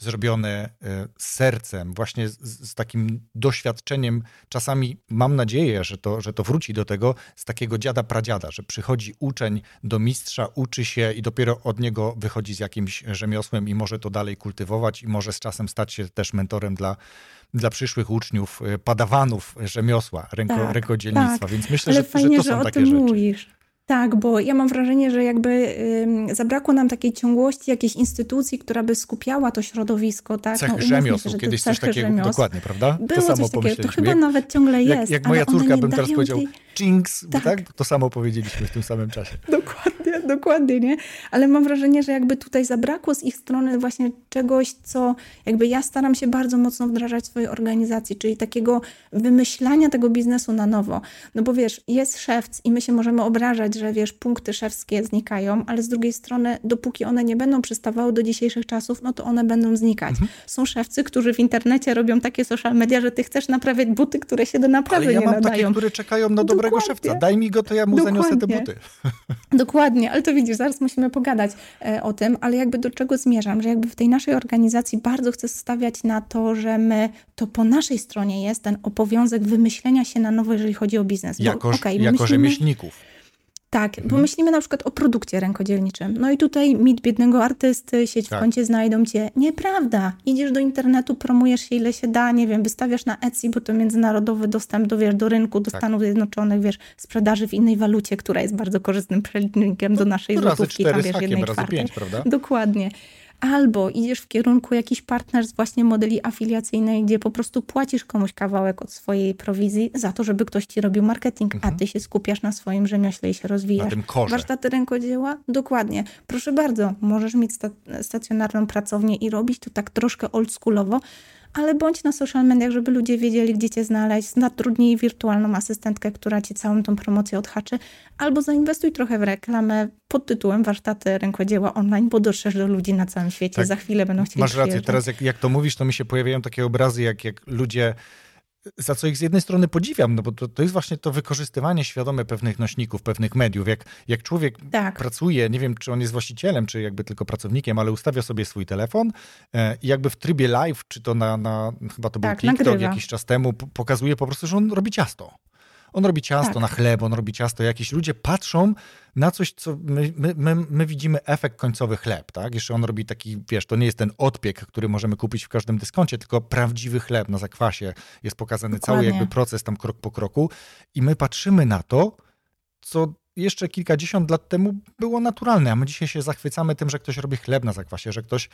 S3: zrobione e, z sercem, właśnie z, z, takim doświadczeniem. Czasami mam nadzieję, że to, że to wróci do tego z takiego dziada pradziada, że przychodzi uczeń do mistrza, uczy się i dopiero od niego wychodzi z jakimś rzemiosłem i może to dalej kultywować i może z czasem stać się też mentorem dla, dla przyszłych uczniów, e, padawanów rzemiosła, ręko, tak, rękodzielnictwa. Tak. Więc myślę,
S1: Ale
S3: że,
S1: fajnie,
S3: że to
S1: są
S3: że
S1: takie rzeczy. Mówisz. Tak, bo ja mam wrażenie, że jakby y, zabrakło nam takiej ciągłości jakiejś instytucji, która by skupiała to środowisko, tak?
S3: Cech no, rzemiosł, się, kiedyś coś takiego, rzemiosł. dokładnie, prawda?
S1: Było to samo coś to chyba jak, nawet ciągle jest.
S3: Jak, jak moja córka, bym teraz powiedział, tej... jinx, tak. tak. To samo powiedzieliśmy w tym samym czasie.
S1: Dokładnie, <laughs> dokładnie, nie? Ale mam wrażenie, że jakby tutaj zabrakło z ich strony właśnie czegoś, co jakby ja staram się bardzo mocno wdrażać w swojej organizacji, czyli takiego wymyślania tego biznesu na nowo. No bo wiesz, jest szewc i my się możemy obrażać, że wiesz, punkty szewskie znikają, ale z drugiej strony, dopóki one nie będą przystawały do dzisiejszych czasów, no to one będą znikać. Mhm. Są szewcy, którzy w internecie robią takie social media, że ty chcesz naprawiać buty, które się do naprawy ale ja nie
S3: mam
S1: nadają.
S3: takie, które czekają na dobrego Dokładnie. szewca. Daj mi go, to ja mu Dokładnie. zaniosę te buty. <laughs>
S1: Dokładnie, ale to widzisz, zaraz musimy pogadać e, o tym, ale jakby do czego zmierzam, że jakby w tej naszej organizacji bardzo chcę stawiać na to, że my, to po naszej stronie jest ten obowiązek wymyślenia się na nowo, jeżeli chodzi o biznes.
S3: Jako, okay, jako myślimy, rzemieślników.
S1: Tak, mhm. bo myślimy na przykład o produkcie rękodzielniczym. No i tutaj mit biednego artysty, sieć tak. w kącie znajdą cię. Nieprawda. Idziesz do internetu, promujesz się ile się da, nie wiem, wystawiasz na Etsy, bo to międzynarodowy dostęp do, wiesz, do rynku, do tak. Stanów Zjednoczonych, wiesz, sprzedaży w innej walucie, która jest bardzo korzystnym przelicznikiem do naszej
S3: no,
S1: złotówki.
S3: Tam, wiesz, jednej czwartej. pięć, prawda?
S1: Dokładnie albo idziesz w kierunku jakiś partner z właśnie modeli afiliacyjnej, gdzie po prostu płacisz komuś kawałek od swojej prowizji za to, żeby ktoś ci robił marketing, mhm. a ty się skupiasz na swoim rzemiośle i się rozwijasz. Na
S3: tym korze.
S1: Warsztaty rękodzieła? Dokładnie. Proszę bardzo, możesz mieć sta stacjonarną pracownię i robić to tak troszkę oldschoolowo, ale bądź na social mediach, żeby ludzie wiedzieli, gdzie cię znaleźć. Zatrudnij wirtualną asystentkę, która ci całą tą promocję odhaczy, albo zainwestuj trochę w reklamę pod tytułem Warsztaty Rękodzieła Online, bo dotrzesz do ludzi na całym świecie. Tak. Za chwilę będą chcieli
S3: Masz rację, teraz jak, jak to mówisz, to mi się pojawiają takie obrazy, jak, jak ludzie za co ich z jednej strony podziwiam, no bo to, to jest właśnie to wykorzystywanie świadome pewnych nośników, pewnych mediów. Jak, jak człowiek tak. pracuje, nie wiem, czy on jest właścicielem, czy jakby tylko pracownikiem, ale ustawia sobie swój telefon e, i jakby w trybie live, czy to na, na chyba to był tak, TikTok nagrywa. jakiś czas temu, pokazuje po prostu, że on robi ciasto. On robi ciasto tak. na chleb, on robi ciasto. Jakieś ludzie patrzą na coś, co my, my, my, my, widzimy efekt końcowy chleb, tak? Jeszcze on robi taki, wiesz, to nie jest ten odpiek, który możemy kupić w każdym dyskoncie, tylko prawdziwy chleb na zakwasie. Jest pokazany Dokładnie. cały jakby proces tam krok po kroku i my patrzymy na to, co jeszcze kilkadziesiąt lat temu było naturalne, a my dzisiaj się zachwycamy tym, że ktoś robi chleb na zakwasie, że ktoś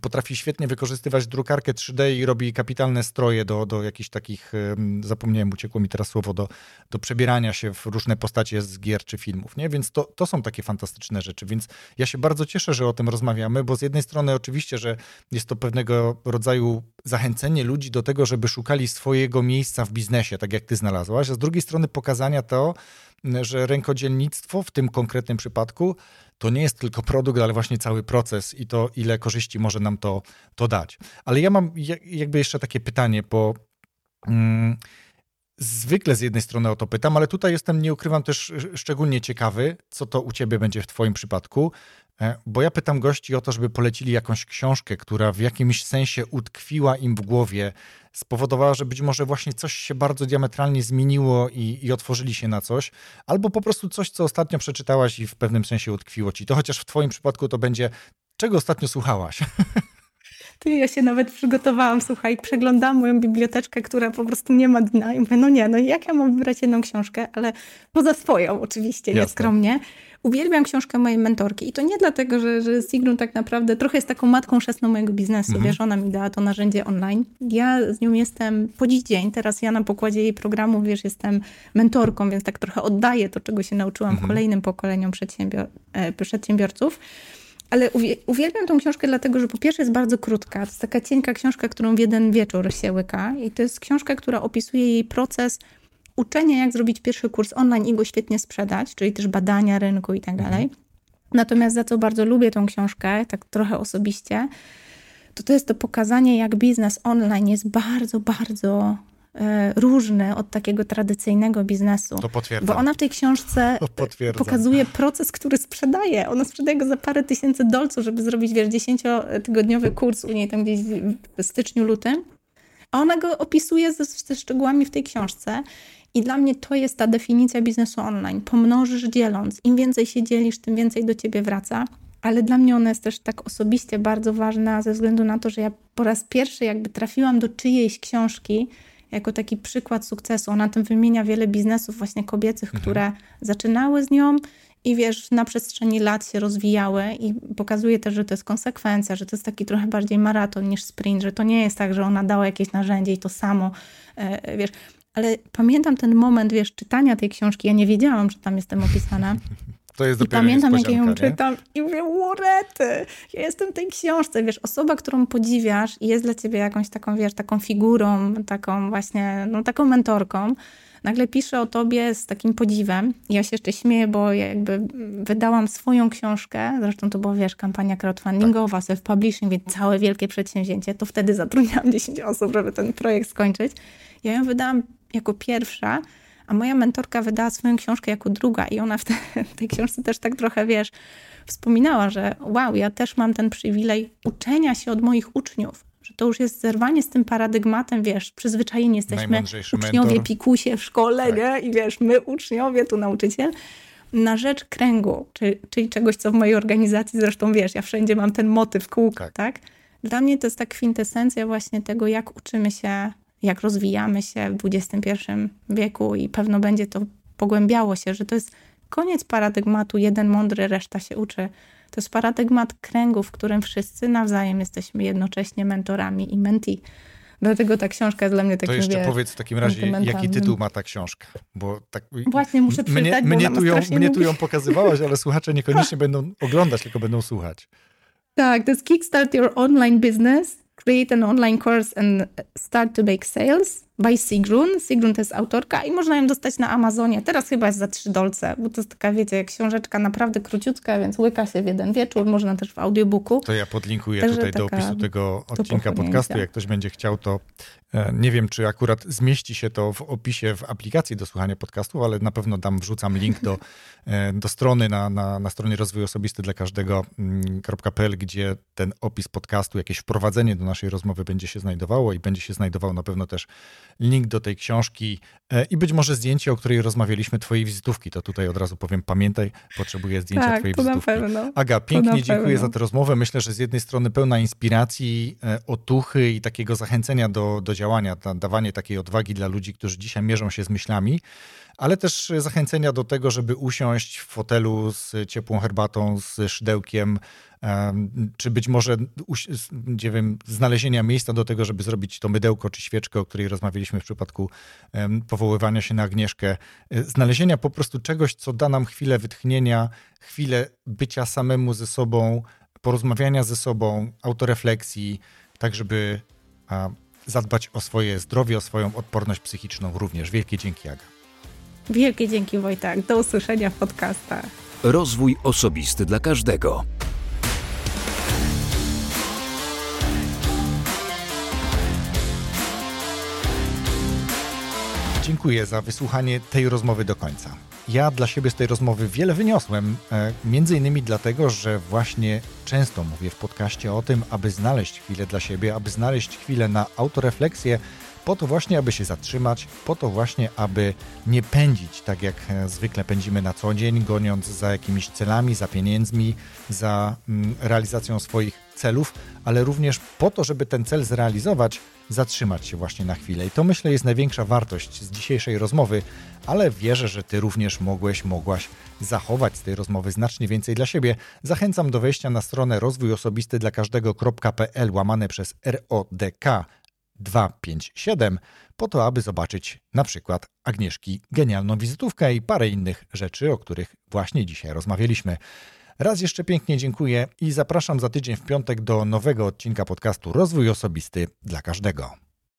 S3: potrafi świetnie wykorzystywać drukarkę 3D i robi kapitalne stroje do, do jakichś takich, zapomniałem, uciekło mi teraz słowo, do, do przebierania się w różne postacie z gier czy filmów, nie? Więc to, to są takie fantastyczne rzeczy, więc ja się bardzo cieszę, że o tym rozmawiamy, bo z jednej strony oczywiście, że jest to pewnego rodzaju zachęcenie ludzi do tego, żeby szukali swojego miejsca w biznesie, tak jak ty znalazłaś, a z drugiej strony pokazania to, że rękodzielnictwo w tym konkretnym przypadku to nie jest tylko produkt, ale właśnie cały proces i to, ile korzyści może nam to, to dać. Ale ja mam jakby jeszcze takie pytanie, bo. Mm, Zwykle z jednej strony o to pytam, ale tutaj jestem, nie ukrywam, też szczególnie ciekawy, co to u ciebie będzie w twoim przypadku, bo ja pytam gości o to, żeby polecili jakąś książkę, która w jakimś sensie utkwiła im w głowie, spowodowała, że być może właśnie coś się bardzo diametralnie zmieniło i, i otworzyli się na coś, albo po prostu coś, co ostatnio przeczytałaś i w pewnym sensie utkwiło ci. To chociaż w twoim przypadku to będzie, czego ostatnio słuchałaś? <laughs>
S1: Ty, ja się nawet przygotowałam, słuchaj, przeglądałam moją biblioteczkę, która po prostu nie ma dna i mówię, no nie, no jak ja mam wybrać jedną książkę, ale poza swoją oczywiście, Jasne. nieskromnie. Uwielbiam książkę mojej mentorki i to nie dlatego, że, że Sigrun tak naprawdę trochę jest taką matką chrzestną mojego biznesu, mhm. wiesz, ona mi dała to narzędzie online. Ja z nią jestem po dziś dzień, teraz ja na pokładzie jej programu, wiesz, jestem mentorką, więc tak trochę oddaję to, czego się nauczyłam mhm. kolejnym pokoleniom przedsiębior e, przedsiębiorców. Ale uwielbiam tą książkę dlatego, że po pierwsze jest bardzo krótka. To jest taka cienka książka, którą w jeden wieczór się łyka. I to jest książka, która opisuje jej proces uczenia, jak zrobić pierwszy kurs online i go świetnie sprzedać, czyli też badania rynku i tak dalej. Mhm. Natomiast za co bardzo lubię tą książkę, tak trochę osobiście, to to jest to pokazanie, jak biznes online jest bardzo, bardzo E, różny od takiego tradycyjnego biznesu.
S3: To potwierdza.
S1: Bo ona w tej książce <laughs> pokazuje proces, który sprzedaje. Ona sprzedaje go za parę tysięcy dolców, żeby zrobić, wiesz, dziesięciotygodniowy kurs u niej tam gdzieś w styczniu, lutym. A ona go opisuje ze, ze szczegółami w tej książce. I dla mnie to jest ta definicja biznesu online. Pomnożysz dzieląc. Im więcej się dzielisz, tym więcej do ciebie wraca. Ale dla mnie ona jest też tak osobiście bardzo ważna ze względu na to, że ja po raz pierwszy jakby trafiłam do czyjejś książki, jako taki przykład sukcesu. Ona tym wymienia wiele biznesów właśnie kobiecych, mhm. które zaczynały z nią i wiesz, na przestrzeni lat się rozwijały i pokazuje też, że to jest konsekwencja, że to jest taki trochę bardziej maraton niż sprint, że to nie jest tak, że ona dała jakieś narzędzie i to samo, e, wiesz. Ale pamiętam ten moment, wiesz, czytania tej książki. Ja nie wiedziałam, że tam jestem opisana.
S3: To jest
S1: I pamiętam, jak ja ją nie? czytam i mówię, łorety, ja jestem w tej książce. Wiesz, osoba, którą podziwiasz i jest dla ciebie jakąś taką, wiesz, taką figurą, taką właśnie, no taką mentorką, nagle pisze o tobie z takim podziwem. Ja się jeszcze śmieję, bo ja jakby wydałam swoją książkę, zresztą to była, wiesz, kampania crowdfundingowa, tak. self-publishing, więc całe wielkie przedsięwzięcie. To wtedy zatrudniałam <laughs> 10 osób, żeby ten projekt skończyć. Ja ją wydałam jako pierwsza, a moja mentorka wydała swoją książkę jako druga i ona w, te, w tej książce też tak trochę, wiesz, wspominała, że wow, ja też mam ten przywilej uczenia się od moich uczniów, że to już jest zerwanie z tym paradygmatem, wiesz, przyzwyczajeni jesteśmy uczniowie mentor. pikusie w szkole, tak. nie? I wiesz, my uczniowie, tu nauczyciel, na rzecz kręgu, czyli, czyli czegoś, co w mojej organizacji, zresztą wiesz, ja wszędzie mam ten motyw kółka, tak? tak? Dla mnie to jest ta kwintesencja właśnie tego, jak uczymy się jak rozwijamy się w XXI wieku i pewno będzie to pogłębiało się, że to jest koniec paradygmatu jeden mądry, reszta się uczy. To jest paradygmat kręgu, w którym wszyscy nawzajem jesteśmy jednocześnie mentorami i menti. Dlatego ta książka jest dla mnie takim,
S3: To jeszcze wiesz, powiedz w takim razie, jaki tytuł ma ta książka? Bo tak,
S1: Właśnie muszę przeczytać,
S3: mnie, mnie, tu ją, mnie tu ją pokazywałaś, ale słuchacze niekoniecznie będą oglądać, tylko będą słuchać.
S1: Tak, to jest Kickstart Your Online Business create an online course and start to make sales. By Sigrun. Sigrun to jest autorka i można ją dostać na Amazonie. Teraz chyba jest za trzy dolce, bo to jest taka, wiecie, książeczka naprawdę króciutka, więc łyka się w jeden wieczór. Można też w audiobooku.
S3: To ja podlinkuję Także tutaj do opisu tego odcinka podcastu. Jak ktoś będzie chciał, to e, nie wiem, czy akurat zmieści się to w opisie w aplikacji do słuchania podcastów, ale na pewno dam, wrzucam link do, <laughs> e, do strony na, na, na stronie rozwój osobisty dla każdego.pl, mm, gdzie ten opis podcastu, jakieś wprowadzenie do naszej rozmowy będzie się znajdowało i będzie się znajdował na pewno też link do tej książki e, i być może zdjęcie, o której rozmawialiśmy, twojej wizytówki. To tutaj od razu powiem, pamiętaj, potrzebuję zdjęcia
S1: tak,
S3: twojej
S1: to
S3: wizytówki.
S1: Na pewno.
S3: Aga, pięknie dziękuję za tę rozmowę. Myślę, że z jednej strony pełna inspiracji, e, otuchy i takiego zachęcenia do, do działania, dawanie takiej odwagi dla ludzi, którzy dzisiaj mierzą się z myślami, ale też zachęcenia do tego, żeby usiąść w fotelu z ciepłą herbatą, z szydełkiem, czy być może nie wiem, znalezienia miejsca do tego, żeby zrobić to mydełko czy świeczkę, o której rozmawialiśmy w przypadku powoływania się na Agnieszkę. E, znalezienia po prostu czegoś, co da nam chwilę wytchnienia, chwilę bycia samemu ze sobą, porozmawiania ze sobą, autorefleksji, tak żeby zadbać o swoje zdrowie, o swoją odporność psychiczną również. Wielkie dzięki, Aga.
S1: Wielkie dzięki Wojtek. Do usłyszenia w podcastach.
S2: Rozwój osobisty dla każdego.
S3: Dziękuję za wysłuchanie tej rozmowy do końca. Ja dla siebie z tej rozmowy wiele wyniosłem, e, między innymi dlatego, że właśnie często mówię w podcaście o tym, aby znaleźć chwilę dla siebie, aby znaleźć chwilę na autorefleksję, po to właśnie, aby się zatrzymać, po to właśnie, aby nie pędzić tak jak e, zwykle pędzimy na co dzień, goniąc za jakimiś celami, za pieniędzmi, za mm, realizacją swoich celów, ale również po to, żeby ten cel zrealizować, zatrzymać się właśnie na chwilę. I to myślę jest największa wartość z dzisiejszej rozmowy, ale wierzę, że Ty również mogłeś, mogłaś zachować z tej rozmowy znacznie więcej dla siebie. Zachęcam do wejścia na stronę rozwój osobisty dla każdego.pl łamane przez RODK 257 po to, aby zobaczyć na przykład Agnieszki genialną wizytówkę i parę innych rzeczy, o których właśnie dzisiaj rozmawialiśmy. Raz jeszcze pięknie dziękuję i zapraszam za tydzień w piątek do nowego odcinka podcastu Rozwój Osobisty dla każdego.